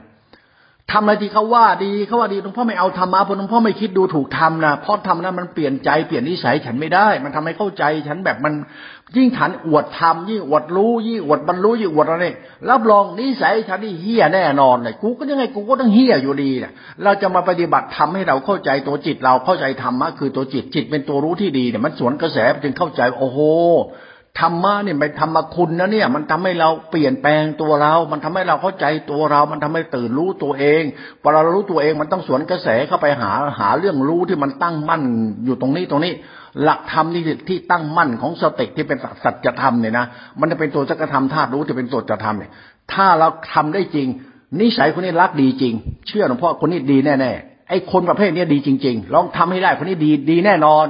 Speaker 1: ทำอะไรที่เขาว่าดีเขาว่าดีหลวงพ่อไม่เอาธรรมะเพราะหลวงพ่อไม่คิดดูถูกทำนะเพราะทำนั้นมันเปลี่ยนใจเปลี่ยนนิสัยฉันไม่ได้ มันทำให้เข้าใจฉันแบบมันยิ่งฉันอวดทำยิ่งอวดรู้ยิ่งอวดบรรลุยิ่งอวดอะไรรับรองนิสัยฉันนี่เฮี้ยแน่นอนเลยกูก็ยังไงกูก็ต้องเฮี้ยอยู่ดีเนี่ยเราจะมาปฏิบัติทำให้เราเข้าใจตัวจิตเราเข้าใจธรรมะคือตัวจิตจิตเป็นตัวรู้ที่ดีเนี่ยมันสวนกระแสจึงเข้าใจโอ้โห ธรรมะเนี่ยเป็นธรรมคุณนะเนี่ย มันทำให้เราเปลี่ยนแปลงตัวเรา มันทำให้เราเข้าใจตัวเรา มันทำให้ตื่นรู้ตัวเองพอเรารู้ตัวเองมันต้องสวนกระแสเข้าไปหาหาเรื่องรู้ที่มันตั้งมั่นอยู่ตรงนี้ตรงนี้ หลักธรรมที่ที่ตั้งมั่นของสติที่เป็นสัจธรรมเนี่ยนะมันจะเป็นตัวจักรธรรมธาตุรู้ที่เป็นตัวจักรธรรมเนี่ยถ้าเราทำได้จริง นิสัยคนนี้รักดีจริง เชื่อหลวงพ่อคนนี้ดีแน่ๆไอ้คนประเภทนี้ดีจริง ๆ ลองทำให้ได้คนนี้ดีดีแน่นอน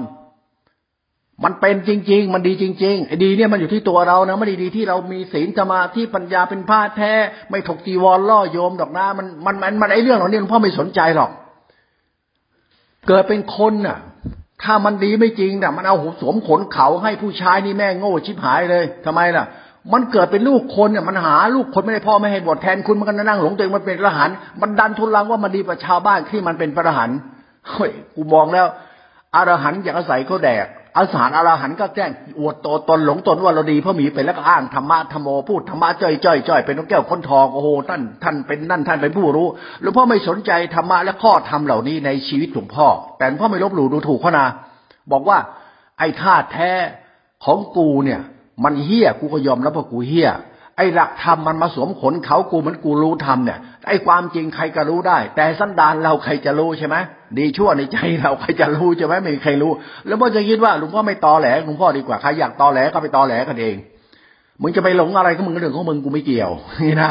Speaker 1: มันเป็นจริง ๆ มันดีจริงๆไอ้ดีเนี่ยมันอยู่ที่ตัวเรานะไม่ได้ดีที่เรามีศีลสมาธิปัญญาเป็นผ้าแท้ ไม่ถกจีวรล่อโยมดอกนะมันมันมันมันไอ้เรื่องเหล่านี้หลวงพ่อไม่สนใจหรอก เกิดเป็นคนน่ะ ถ้ามันดีไม่จริงน่ะ มันเอาหัวสวมขนเขาให้ผู้ชายนี่แม่งโง่ชิบหายเลยทำไมล่ะ มันเกิดเป็นลูกคนเนี่ยมันหาลูกคนไม่ได้พ่อไม่ให้บวชแทนคุณมันก็นั่งหลงตัวเองมันเป็นพระหันมันดันทุนลังว่ามันดีกว่าชาวบ้านที่มันเป็นพระหันเฮ้ยกูมองแล้วอรหันอยากอาศัยเขาแดก อาสารอรหันก็แจ้งอวดตัวตนหลงตนว่าเราดีเพราะมีเป็นแล้วก็อ้างธรรมะธรรมโอพูดธรรมะจ้อยจ้อยจ้อยเป็นนกแก้วคนทองโอ้โหท่านท่านเป็นนั่นท่านเป็นผู้รู้หลวงพ่อไม่สนใจธรรมะและข้อธรรมเหล่านี้ในชีวิตหลวงพ่อ แต่พ่อไม่ลบหลู่ดูถูกเขานะบอกว่าไอ้ธาตุแท้ของกูเนี่ย มันเฮี้ยกูก็ยอมรับว่ากูเฮี้ย ไอ้หลักธรรมมันมาสวมขนเขากูเหมือนกูรู้ธรรมเนี่ยไอ้ความจริงใครก็รู้ได้ แต่สันดานเราใครจะรู้ใช่ไหมดีชั่วในใจเราใครจะรู้ใช่ไหมไม่มีใครรู้ แล้วพ่อจะคิดว่าหลวงพ่อไม่ตอแหลหลวงพ่อดีกว่าใครอยากตอแหลก็ไปตอแหลกันเองมึงจะไปหลงอะไรก็มึงเรื่องของมึงกูไม่เกี่ยวนี่นะ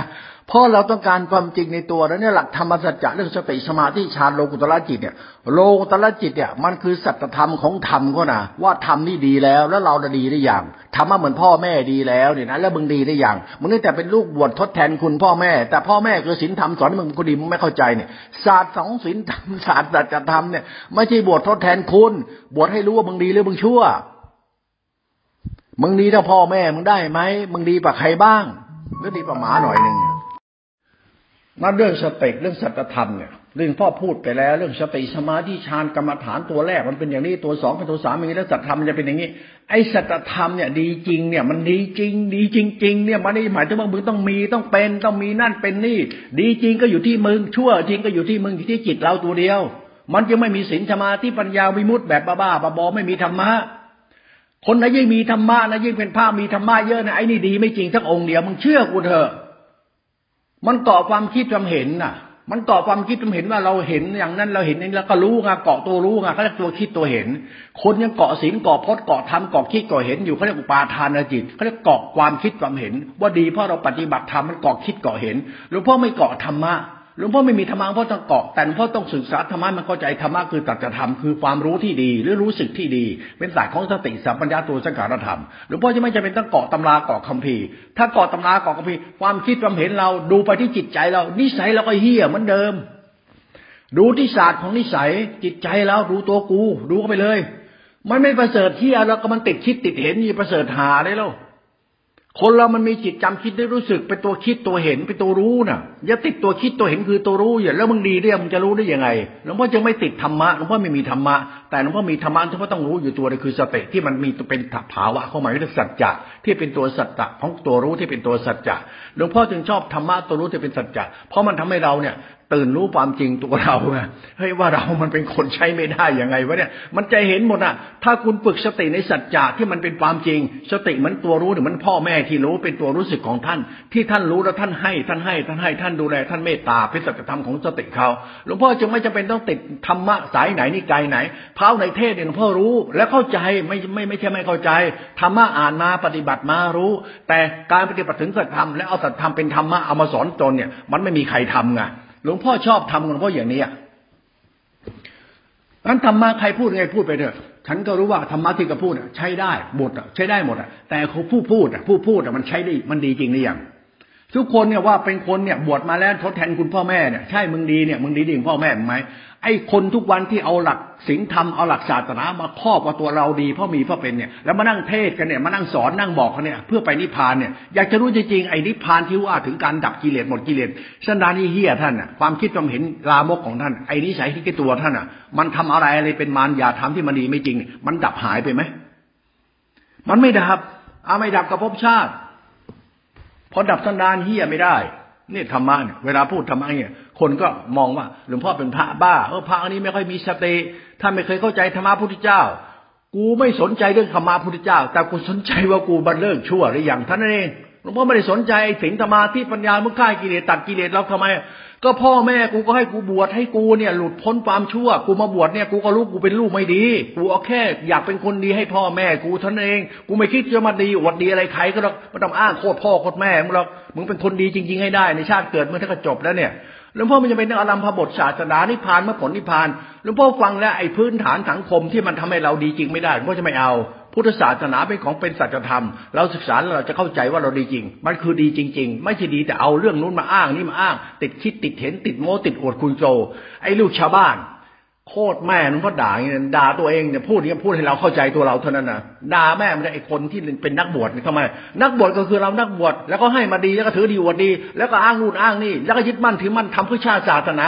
Speaker 1: เพราะเราต้องการความจริงในตัวแล้วเนี่ยหลักธรรมสัจจะเรื่องสติสมาธิฌานโลกุตละจิตเนี่ยโลกุตละจิตเนี่ยมันคือสัจธรรมของธรรมก็นะว่าธรรมนี่ดีแล้วแล้วเราจะดีได้อย่างธรรมะเหมือนพ่อแม่ดีแล้วเนี่ยนะแล้วมึงดีได้อย่างมึงนี่แต่เป็นลูกบวชทดแทนคุณพ่อแม่ แต่พ่อแม่คือศีลธรรมสอนมึงก็ดีมึงไม่เข้าใจเนี่ยศาสตร์สองศีลธรรมศาสตร์สัจธรรมเนี่ยไม่ใช่บวชทดแทนคุณบวชให้รู้ว่ามึงดีหรือมึงชั่ว มึงดีเท่าพ่อแม่มึงได้ไหมมึงดีกว่าใครบ้างหรือดีกว่าหมาหน่อยหนึ่ง นั่นเรื่องสติเรื่องสัจธรรมเนี่ยเรื่องพ่อพูดไปแล้ว เรื่องสติสมาธิฌานกรรมฐานตัวแรกมันเป็นอย่างนี้ตัวสองเป็นตัวสามอย่างนี้แล้วสัจธรรมมันจะเป็นอย่างนี้ ไอ้สัจธรรมเนี่ยดีจริงเนี่ยมันดีจริง ดีจริง ๆ เนี่ยมันไม่หมายถึงว่ามึงต้องมีต้องเป็นต้องมีนั่นเป็นนี่ ดีจริงก็อยู่ที่มึงชั่วจริงก็อยู่ที่มึงอยู่ที่จิตเราตัวเดียว มันจะไม่มีศีลสมาธิปัญญาวิมุตต์แบบบ้าๆบอๆไม่มีธรรมะคนไหนยิ่งมีธรรมะนะยิ่งเป็นพระมีธรรมะเยอะนะไอ้นี่ดีไม่จริงทั้งองค์เดียวมึงเชื่อกูเถอะ มันเกาะความคิดความเห็นน่ะ มันเกาะความคิดความเห็นว่าเราเห็นอย่างนั้นเราเห็นนี้แล้วก็รู้ไงเกาะตัวรู้ไงเขาเรียกตัวคิดตัวเห็น คนยังเกาะศีลเกาะพจน์เกาะธรรมเกาะคิดเกาะเห็นอยู่เขาเรียกอุปาทานจิตเขาเรียกเกาะความคิดความเห็น ว่าดีเพราะเราปฏิบัติธรรมมันเกาะคิดเกาะเห็นหลวงพ่อไม่เกาะธรรมะ หลวงพ่อไม่มีธรรมะเพราะต้องเกาะแต่หลวงพ่อต้องศึกษาธรรมะมันเข้าใจธรรมะคือตัจธรรมคือความรู้ที่ดีหรือรู้สึกที่ดี เป็นศาสตร์ของสติสัมปัญญาตัวสังขารธรรมหลวงพ่อจะไม่จำเป็นต้องเกาะตำราเกาะคัมภีร์ถ้าเกาะตำราเกาะคัมภีร์ความคิดความเห็นเราดูไปที่จิตใจเรานิสัยเราก็เฮี้ยเหมือนเดิม ดูที่ศาสตร์ของนิสัยจิตใจเราดูตัวกู ดูเข้าไปเลย มันไม่ประเสริฐเฮี้ยแล้วก็มันติดคิดติดเห็นมีประเสริฐหาได้แล้ว คนเรามันมีจิตจำคิดได้รู้สึกเป็นตัวคิดตัวเห็นเป็นตัวรู้น่ะอย่าติดตัวคิดตัวเห็นคือตัวรู้อย่าแล้วมึงดีเรียมึงจะรู้ได้ยังไงหลวงพ่อจะไม่ติดธรรมะหลวงพ่อไม่มีธรรมะ แต่หลวงพ่อมีธรรมะที่พ่อต้องรู้อยู่ตัวเลยคือสติที่มันมีเป็นภาวะเข้ามาเรียกสัจจะที่เป็นตัวสัจจะของตัวรู้ที่เป็นตัวสัจจะหลวงพ่อจึงชอบธรรมะตัวรู้ที่เป็นสัจจะเพราะมันทำให้เราเนี่ย ตื่นรู้ความจริงตัวเราไงเฮ้ยว่าเรามันเป็นคนใช้ไม่ได้ยังไงวะเนี่ย มันใจเห็นหมดอะ ถ้าคุณฝึกสติในสัจจะที่มันเป็นความจริง สติเหมือนตัวรู้หรือมันพ่อแม่ที่รู้เป็นตัวรู้สึกของท่าน ที่ท่านรู้แล้วท่านให้ท่านให้ท่านให้ท่านดูแลท่านเมตตาเป็นสัจธรรมของสติเขาหลวงพ่อจึงไม่จำเป็นต้องติดธรรมะสายไหนนี่ไกลไหนเท้าในเทศเนี่ยหลวงพ่อรู้ และเข้าใจไม่ไม่ไม่ใช่ไม่เข้าใจธรรมะอ่านมาปฏิบัติมารู้ แต่การปฏิบัติถึงสัจธรรมและเอาสัจธรรมเป็นธรรมะเอามาสอนตนเนี่ยมันไม่มีใครทำไงหลวงพ่อชอบทำหลวงพ่ออย่างนี้นั้นธรรมะใครพูดไงพูดไปเถอะ ฉันก็รู้ว่าธรรมะที่กระพูดใช้ได้หมดใช้ได้หมดอะแต่ผู้พูดอะผู้พูดอะมันใช้ได้มันดีจริงหรือยัง ทุกคนเนี่ยว่าเป็นคนเนี่ยบวชมาแล้วทดแทนคุณพ่อแม่เนี่ยใช่มึงดีเนี่ยมึงดีดิ่งพ่อแม่ไหมไอ้คนทุกวันที่เอาหลักศีลธรรมเอาหลักศาสนามาครอบว่าตัวเราดีพราะมีพราะเป็นเนี่ยแล้วมานั่งเทศกันเนี่ยมานั่งสอนนั่งบอกเขาเนี่ยเพื่อไปนิพพานเนี่ยอยากจะรู้จริงๆไอ้นิพพานที่ว่าถึงการดับกิเลสหมดกิเลสสันดานี่เฮียท่านอะความคิดความเห็นลามกของท่านไอ้นิสัยที่แกตัวท่านอะมันทำอะไรอะไรเป็นมารยาทำที่มันดีไม่จริง มันดับหายไปไหมมันไม่ดับอาไม่ดับกับภพชาติ พอดับสันดานเฮียไม่ได้นี่ธรรมะเนี่ยเวลาพูดธรรมะเนี่ยคนก็มองว่าหลวงพ่อเป็นพระบ้าเออพระอันนี้ไม่ค่อยมีสติถ้าไม่เคยเข้าใจธรรมะพุทธเจ้า กูไม่สนใจเรื่องธรรมะพุทธเจ้า แต่กูสนใจว่ากูบรรเลิกชั่วหรืออยังท่านเอง หลวงพ่อไม่ได้สนใจสิ่งธรรมาที่ปัญญามึงฆ่ากิเลสตัดกิเลสเราทำไม ก็พ่อแม่กูก็ให้กูบวชให้กูเนี่ยหลุดพ้นความชั่ว กูมาบวชเนี่ยกูก็รู้กูเป็นลูกไม่ดี กูเอาแค่อยากเป็นคนดีให้พ่อแม่กูท่านเอง กูไม่คิดจะมาดีอวดดีอะไรใครก็ไม่ต้องอ้างโคตรพ่อโคตรแม่มึงหรอกมึงเป็นคนดีจริง ๆ ให้ได้ในชาติเกิดเมื่อถ้าก็จบแล้วเนี่ยหลวงพ่อมันจะเป็นอารัมพบทศาสนานิพานเมื่อผลนิพพานหลวงพ่อฟังแล้วไอ้พื้นฐานสังคมที่มันทำให้เราดีจริงไม่ได้หลวงพ่อจะไม่เอา พุทธศาสนาเป็นของเป็นสัจธรรม เราศึกษาแล้วเราจะเข้าใจว่าเราดีจริง มันคือดีจริง ๆ ไม่ใช่ดีแต่เอาเรื่องนู้นมาอ้างนี่มาอ้าง ติดคิดติดเห็นติดโม้ติดอวดคุณโจ ไอ้ลูกชาวบ้าน โคตรแม่มันก็ด่าอย่างนี้ด่าตัวเองเนี่ยพูดอย่างพูดให้เราเข้าใจตัวเราเท่านั้นนะด่าแม่มันไอ้คนที่เป็นนักบวชทำไม นักบวชก็คือเรานักบวชแล้วก็ให้มาดีแล้วก็ถือดีอวดดี แล้วก็อ้างนู่นอ้างนี่แล้วก็ยึดมั่นถือมั่นทำเพื่อชาติศาสนา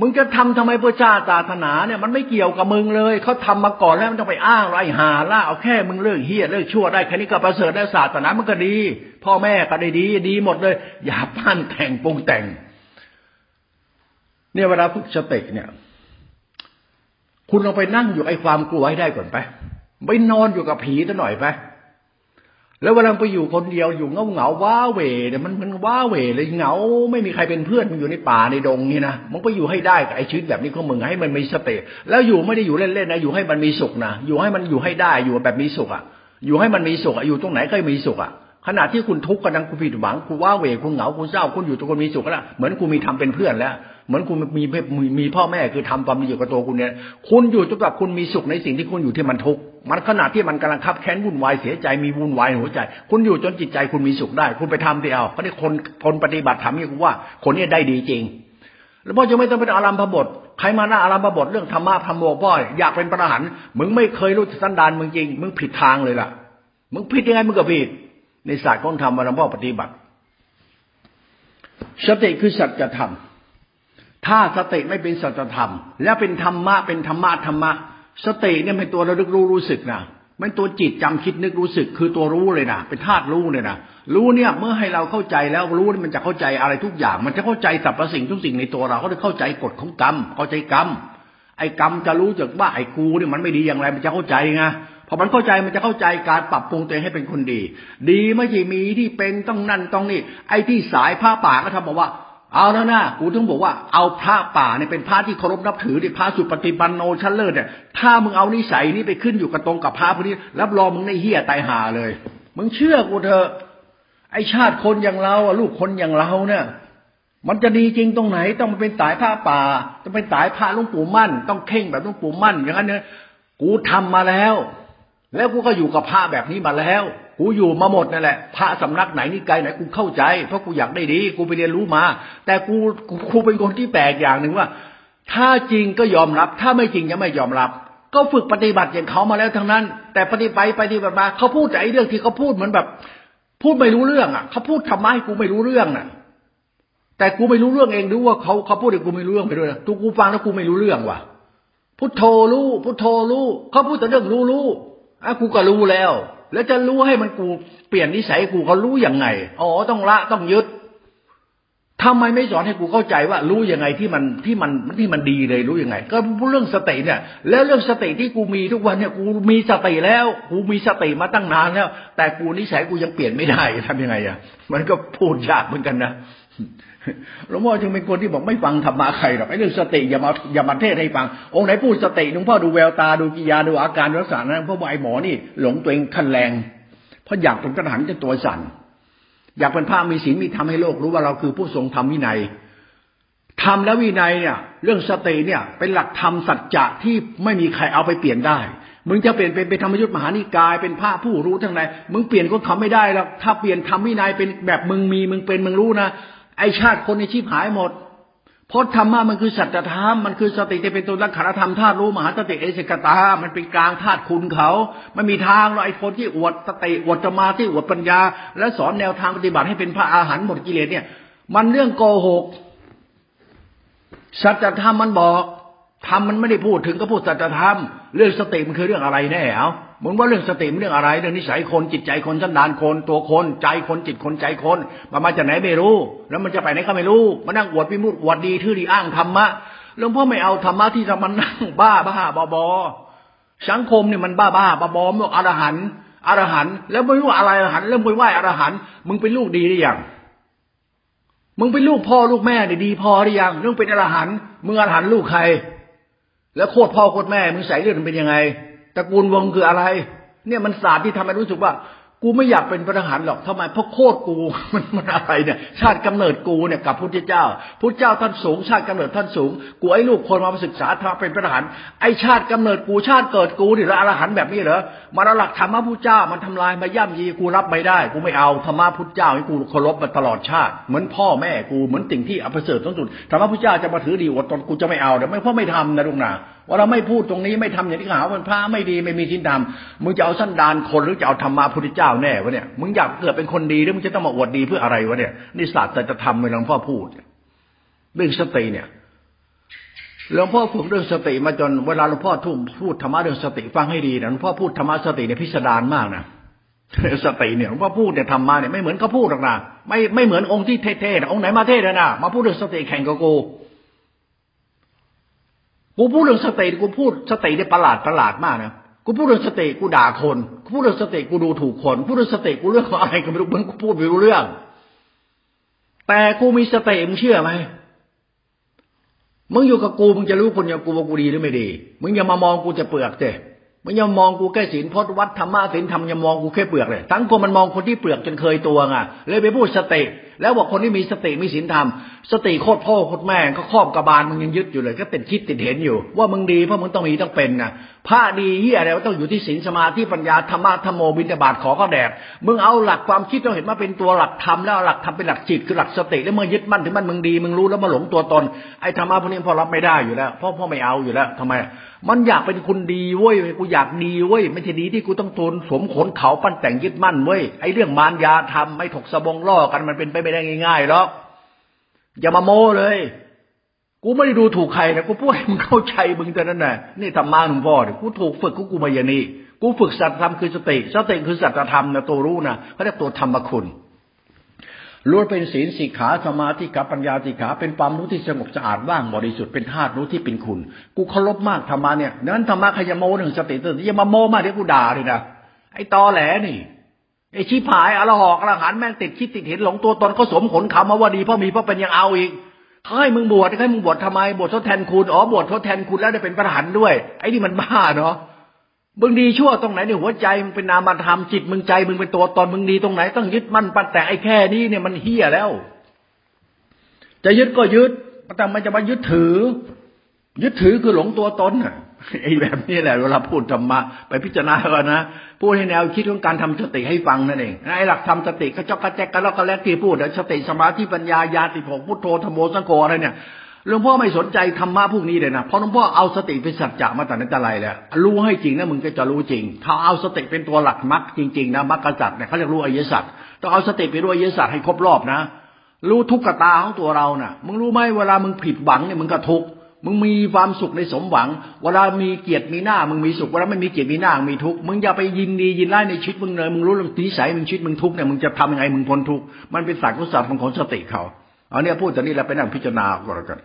Speaker 1: มึงจะทำทำไมเพื่อชาติศาสนาเนี่ยมันไม่เกี่ยวกับมึงเลยเขาทำมาก่อนแล้วมันต้องไปอ้างไรหาล่าเอาแค่มึงเลิกเฮียเลิกชั่วได้แค่นี้ก็ประเสริฐได้ศาสนามันก็ดี พ่อแม่ก็ได้ดี ดีหมดเลย อย่าปั้นแต่งปรุงแต่ง เนี่ยเวลาฝึกสติเนี่ย คุณลองไปนั่งอยู่ไอ้ความกลัวให้ได้ก่อนไปไปนอนอยู่กับผีซะหน่อยไป แล้วเวลาไปอยู่คนเดียวอยู่เงาเงาว้าเหวเนี่ยมันมันว้าเหวเลยเหงา ไม่มีใครเป็นเพื่อนมันอยู่ในป่าในดงนี่นะมันก็อยู่ให้ได้กับไอชีวิตแบบนี้ของมึงให้มันมีสติแล้วอยู่ไม่ได้อยู่เล่นๆนะอยู่ให้มันมีสุขนะอยู่ให้มันอยู่ให้ได้อยู่แบบมีสุขอะ อยู่ให้มันมีสุขอะอยู่ตรงไหนก็มีสุขอะขณะที่คุณทุกข์กันดังคุณผิดหวังคุณว้าเหวคุณเหงาคุณเศร้าคุณอยู่ตัวคนมีสุขแล้วเหมือนคุณมีทำเป็นเพื่อนแล้ว เหมือนคุณมีมีมีพ่อแม่คือทำความมีอยู่กับตัวคุณเนี่ย คุณอยู่จนแบบคุณมีสุขในสิ่งที่คุณอยู่ที่มันทุกข์มันขณะที่มันกำลังคับแค้นวุ่นวายเสียใจมีวุ่นวายหัวใจ คุณอยู่จนจิตใจคุณมีสุขได้ คุณไปทำที่เอาเขาได้คนคนปฏิบัติทำนี่กูว่า คนนี้ได้ดีจริง แล้วพ่อจะไม่ต้องเป็นอารัมพบทใครมาหน้าอารัมพบทเรื่องธรรมะธรรมโมพ่ออยากเป็นพระหันมึงไม่เคยรู้สันดานมึงจริง มึงผิดทางเลยล่ะ มึงผิดยังไงมึงก็ผิดในศาสตร์ของธรรมอารัมพ่อปฏิบัติสติคือสัจธรรม ถ้าสติไม่เป็นสัจธรรม แล้วเป็นธรรมะเป็นธรรมะธรรมะ สติเนี่ยเป็นตัวระลึกรู้รู้สึกนะมันตัวจิตจำคิดนึกรู้สึก คือตัวรู้เลยนะเป็นธาตุรู้เลยนะรู้เนี่ยเมื่อให้เราเข้าใจแล้วรู้มันจะเข้าใจอะไรทุกอย่าง มันจะเข้าใจสรรพสิ่งทุกสิ่งในตัวเราก็จะเข้าใจกฎของกรรมเข้าใจกรรมไอ้กรรมจะรู้จักว่าไอ้กูเนี่ยมันไม่ดีอย่างไรมันจะเข้าใจไงพอมันเข้าใจมันจะเข้าใจการปรับปรุงตัวเองให้เป็นคนดี ดีไม่ใช่มีที่เป็นต้องนั่นต้องนี่ ไอ้ที่สายผ้าป่าก็ทำบอกว่า เอาแล้วนะกูถึงบอกว่าเอาพระป่าเนี่ยเป็นพระที่เคารพนับถือที่พระสุปฏิปันโนชั้นเลิศเนี่ยถ้ามึงเอานิสัยนี้ไปขึ้นอยู่กับตรงกับพระพวกนี้รับรองมึงในเฮียตายหาเลย มึงเชื่อกูเถอะไอชาติคนอย่างเราอะลูกคนอย่างเราเนี่ยมันจะดีจริงตรงไหน ต้องเป็นสายผ้าป่า ต้องเป็นสายพระหลวงปู่มั่น ต้องเข่งแบบหลวงปู่มั่น อย่างนั้นเนี่ยกูทำมาแล้ว แล้วกูก็อยู่กับพระแบบนี้มาแล้ว กูอยู่มาหมดนั่นแหละพระสำนักไหนนี่ไกลไหนกูเข้าใจ เพราะกูอยากได้ดี กูไปเรียนรู้มา แต่กูกูเป็นคนที่แปลกอย่างหนึ่งว่า ถ้าจริงก็ยอมรับ ถ้าไม่จริงยังไม่ยอมรับ ก็ฝึกปฏิบัติอย่างเขามาแล้วทั้งนั้น แต่ปฏิบัติปฏิบัติมาเขาพูดแต่ไอ้เรื่องที่เขาพูดเหมือนแบบ พูดไม่รู้เรื่องอะเขาพูดทำไมกูไม่รู้เรื่องน่ะ แต่กูไม่รู้เรื่องเองดูว่าเขาเขาพูดแต่กูไม่รู้เรื่องไปด้วยนะตูกูฟังแล้วกูไม่รู้เรื่องว่ะพุทโธรู้พุทโธรู้เขาพูดแต่เรื่องรู้รู้อะกูก็รู้แล้ว แล้วจะรู้ให้มันกูเปลี่ยนนิสัยกูเขารู้ยังไงอ๋อต้องละต้องยึดทำไมไม่สอนให้กูเข้าใจว่ารู้ยังไงที่มันที่มันที่มันดีเลยรู้ยังไง ก็เรื่องสติเนี่ย แล้วเรื่องสติที่กูมีทุกวันเนี่ย กูมีสติแล้ว กูมีสติมาตั้งนานแล้ว แต่กูนิสัยกูยังเปลี่ยนไม่ได้ทำยังไงอะ มันก็พูดยากเหมือนกันนะ หลวงพ่อจึงเป็นคนที่บอกไม่ฟังธรรมะใครหรอกไอ้เรื่องสติอย่ามาอย่ามาเทศให้ฟัง องค์ไหนพูดสติหลวงพ่อดูแววตาดูกิยาดูอาการรักษานั้นเพราะว่าไอ้หมอนี่ หลงตัวเองขั้นแรง เพราะอยากเป็นกระหังจะตัวสั่นอยากเป็นพระมีศีลมีธรรมให้โลกรู้ว่าเราคือผู้ทรงธรรมวินัยธรรมและวินัยเนี่ย เรื่องสติเนี่ย เป็นหลักธรรมสัจจะที่ไม่มีใครเอาไปเปลี่ยนได้มึงจะเปลี่ยนเป็นเป็นธรรมยุทธมหานิกายเป็นพระผู้รู้ทั้งไหนมึงเปลี่ยนก็ทำไม่ได้แล้วถ้าเปลี่ยนธรรมวินัยเป็นแบบมึงมีมึงเป็นมึงรู้นะ ไอชาติคนในชีพหายหมดเพราะธรรมะมันคือสัจธรรมมันคือสติที่เป็นตัวลักขณธรรมธาตุรู้มหาสติเอสกตา มันเป็นกลางธาตุคุณเขาไม่มีทางหรอกไอ้คนที่อวดสติอวดสมาธิอวดปัญญา และสอนแนวทางปฏิบัติให้เป็นพระอาหารหมดกิเลสเนี่ย มันเรื่องโกหกสัจธรรมมันบอกธรรมมันไม่ได้พูดถึงก็พูดสัจธรรม เรื่องสติมันคือเรื่องอะไรแน่เอา มึงว่าเรื่องสติมันเรื่องอะไร เรื่องนิสัยคนจิตใจคนสันดานคน ตัวคนใจคนจิตคนใจคนมันมาจากไหนไม่รู้ แล้วมันจะไปไหนก็ไม่รู้มานั่งอวดพิมุตอวดดีทื่อดีอ้างธรรมะหลวงพ่อไม่เอาธรรมะที่จะมันนั่งบ้าบ้าบอบอสังคมเนี่ยมันบ้าบ้าบอบอมึงอรหันอรหันแล้วไม่รู้อะไรอรหันแล้วไปไหวอรหันมึงเป็นลูกดีหรือยังมึงเป็นลูกพ่อลูกแม่ดีพอหรือยังเรื่องเป็นอรหันมึงอรหันลูกใคร แล้วโคตรพ่อโคตรแม่มึงใส่เลือดมันเป็นยังไง ตระกูลวงคืออะไร เนี่ยมันศาสตร์ที่ทำให้รู้สึกว่า กูไม่อยากเป็นพระทหารหรอกทำไมเพราะโคตรกูมันมันอะไรเนี่ย ชาติกำเนิดกูเนี่ยกับพุทธเจ้าพุทธเจ้าท่านสูง ชาติกำเนิดท่านสูง กูไอ้ลูกคนมาศึกษาทำเป็นพระทหารไอ้ชาติกำเนิดกูชาติเกิดกูนี่ละอรหันแบบนี้เหรอมาหลักธรรมะพุทธเจ้ามันทำลายมาย่ำยีกูรับไม่ได้ กูไม่เอาธรรมะพุทธเจ้าให้กูเคารพมาตลอดชาติ เหมือนพ่อแม่กูเหมือนสิ่งที่อัปเสริฐที่สุดธรรมะพุทธเจ้าจะมาถือดีอดตนกูจะไม่เอาแต่ไม่เพราะไม่ทำนะลุงนา ว่าเราไม่พูดตรงนี้ไม่ทำอย่างที่ขาวมันพระไม่ดีไม่มีศีลธรรมมึงจะเอาสั้นดานคนหรือจะเอาธรรมะพุทธเจ้าแน่วะเนี่ยมึงอยากเกิดเป็นคนดีหรือมึงจะต้องมาอวดดีเพื่ออะไรวะเนี่ยนี่ศาสตร์จะทำในหลวงพ่อพูดเรื่องสติเนี่ยหลวงพ่อฝึกเรื่องสติมาจนเวลาหลวงพ่อทุ่มพูดธรรมะเรื่องสติฟังให้ดีนะหลวงพ่อพูดธรรมะสติเนี่ยพิสดารมากนะสติเนี่ยหลวงพ่อพูดเนี่ยธรรมะเนี่ยไม่เหมือนเขาพูดหรอกนะไม่ไม่เหมือนองค์ที่เท่ๆนะองค์ไหนมาเท่เลยนะมาพูดเรื่องสติแข่งกับกู กูพูดเรื่องสติกูพูดสติเนี่ยประหลาดประหลาดมากนะกูพูดเรื่องสติกูด่าคนกูพูดเรื่องสติกูดูถูกคนพูดเรื่องสติกูเรื่องอะไรก็ไม่รู้มึงกูพูดไม่รู้เรื่อง แต่กูมีสติมึงเชื่อไหมมึงอยู่กับกูมึงจะรู้คนอย่างกูว่ากูดีหรือไม่ดี มึงอย่ามามองกูจะเปลือกเจมึงอย่ามองกูแค่ศีลพจน์วัดธรรมะศีลธรรมอย่ามองกูแค่เปลือกเลยทั้งคนมันมองคนที่เปลือกจนเคยตัวไงเลยไปพูดสติ แล้วบอกคนที่มีสติมีศีลธรรม สติโคตรพ่อโคตรแม่ก็ครอบกระบาลมึงยังยึดอยู่เลย ก็ติดคิดติดเห็นอยู่ ว่ามึงดีเพราะมึงต้องมีต้องเป็นนะพระดีเฮียอะไรว่าต้องอยู่ที่ศีลสมาธิปัญญาธรรมะธรรมโมบินบาตขอก็แดกมึงเอาหลักความคิดต้องเห็นมาเป็นตัวหลักธรรมแล้วหลักธรรมเป็นหลักจิตคือหลักสติแล้วเมื่อยึดมั่นถึงมันมึงดีมึงรู้แล้วมาหลงตัวตนไอ้ธรรมะพวกนี้พอรับไม่ได้อยู่แล้วเพราะพ่อไม่เอาอยู่แล้วทำไม มันอยากเป็นคนดีเว้ยกูอยากดีเว้ยไม่ใช่ดีที่กูต้องทนสวมขนเขาปั้นแต่งยึดมั่นเว้ยไอ้เรื่องมารยาทำไม่ถกสบงล่อกันมันเป็นไปไม่ได้ง่ายๆหรอกอย่ามาโม้เลย กูไม่ได้ดูถูกใครนะกูพูดให้มึงเข้าใจมึงแต่นั้นน่ะนี่ธรรมะหลวงพ่อเนี่ยกูถูกฝึกกูกูมาอย่างนี้กูฝึกสัจธรรมคือสติสติคือสัจธรรมนะตัวรู้นะเขาเรียกตัวธรรมคุณล้วนเป็นศีลสิกขาสมาธิกับปัญญาสิกขาเป็นความรู้ที่สงบสะอาดว่างบริสุทธิ์เป็นธาตุรู้ที่เป็นคุณ กูเคารพมากธรรมะเนี่ยนั้นธรรมะขยโมหนึ่งสติตื่นอย่ามาโมมากเดี๋ยวกูด่าเลยนะไอ้ตอแหลนี่ ไอ้ชี้ผายอรหอกอรหันแม่งติดคิดติดเห็นหลงตัวตนก็สมขนคำมาว่าดีพราะมีพราะเป็นยังเอาอีกให้มึงบวชให้มึงบวชทำไมบวชทดแทนคุณอ๋อบวชทดแทนคุณแล้วได้เป็นพระหันด้วย ไอ้นี่มันบ้าเนาะมึงดีชั่วตรงไหนเนี่ยหัวใจมึงเป็นนามธรรมจิตมึงใจมึงเป็นตัวตนมึงดีตรงไหนต้องยึดมั่นปันแต่ไอ้แค่นี้เนี่ยมันเฮี้ยแล้ว จะยึดก็ยึดแต่มันจะมายึดถือ ยึดถือคือหลงตัวตนอะไอ้แบบนี้แหละเวลาพูดธรรมะไปพิจารณากันนะพูดให้แนวคิดของการทำสติให้ฟังนั่นเองไอ้หลักทำสติก็จอกกระแจกกันแล้วก็แล้วที่พูดสติสมาธิปัญญาญาติโภพุทโธธรรมโมสังโฆอะไรเนี่ยหลวงพ่อไม่สนใจธรรมะพวกนี้เลยนะเพราะหลวงพ่อเอาสติเป็นสัจจะมาแต่นั้นแต่ไรแล้วรู้ให้จริงนะมึงก็จะรู้จริง ถ้าเอาสติเป็นตัวหลักมรรคจริงๆนะมรรคจักรเนี่ยเขาเรียกรู้อริยสัจต้องเอาสติไปรู้อริยสัจให้ครบรอบนะ รู้ทุกขตาของตัวเราน่ะ มึงรู้ไหมเวลามึงผิดหวังเนี่ยมึงก็ทุกข์ มึงมีความสุขในสมหวัง เวลามีเกียรติมีหน้า มึงมีสุข เวลาไม่มีเกียรติมีหน้ามึงมีทุกข์ มึงอย่าไปยินดียินไล่ในชีวิตมึงเลย มึงรู้เรื่องนิสัยมึงชีวิตมึงทุกข์เนี่ย มึงจะทำยังไงมึงพ้นทุกข์ มันเป็นศาสตร์ของศาสตร์ของสติเขา เอาเนี่ยพูดจากนี้แล้วไปนั่งพิจารณาก่อนกัน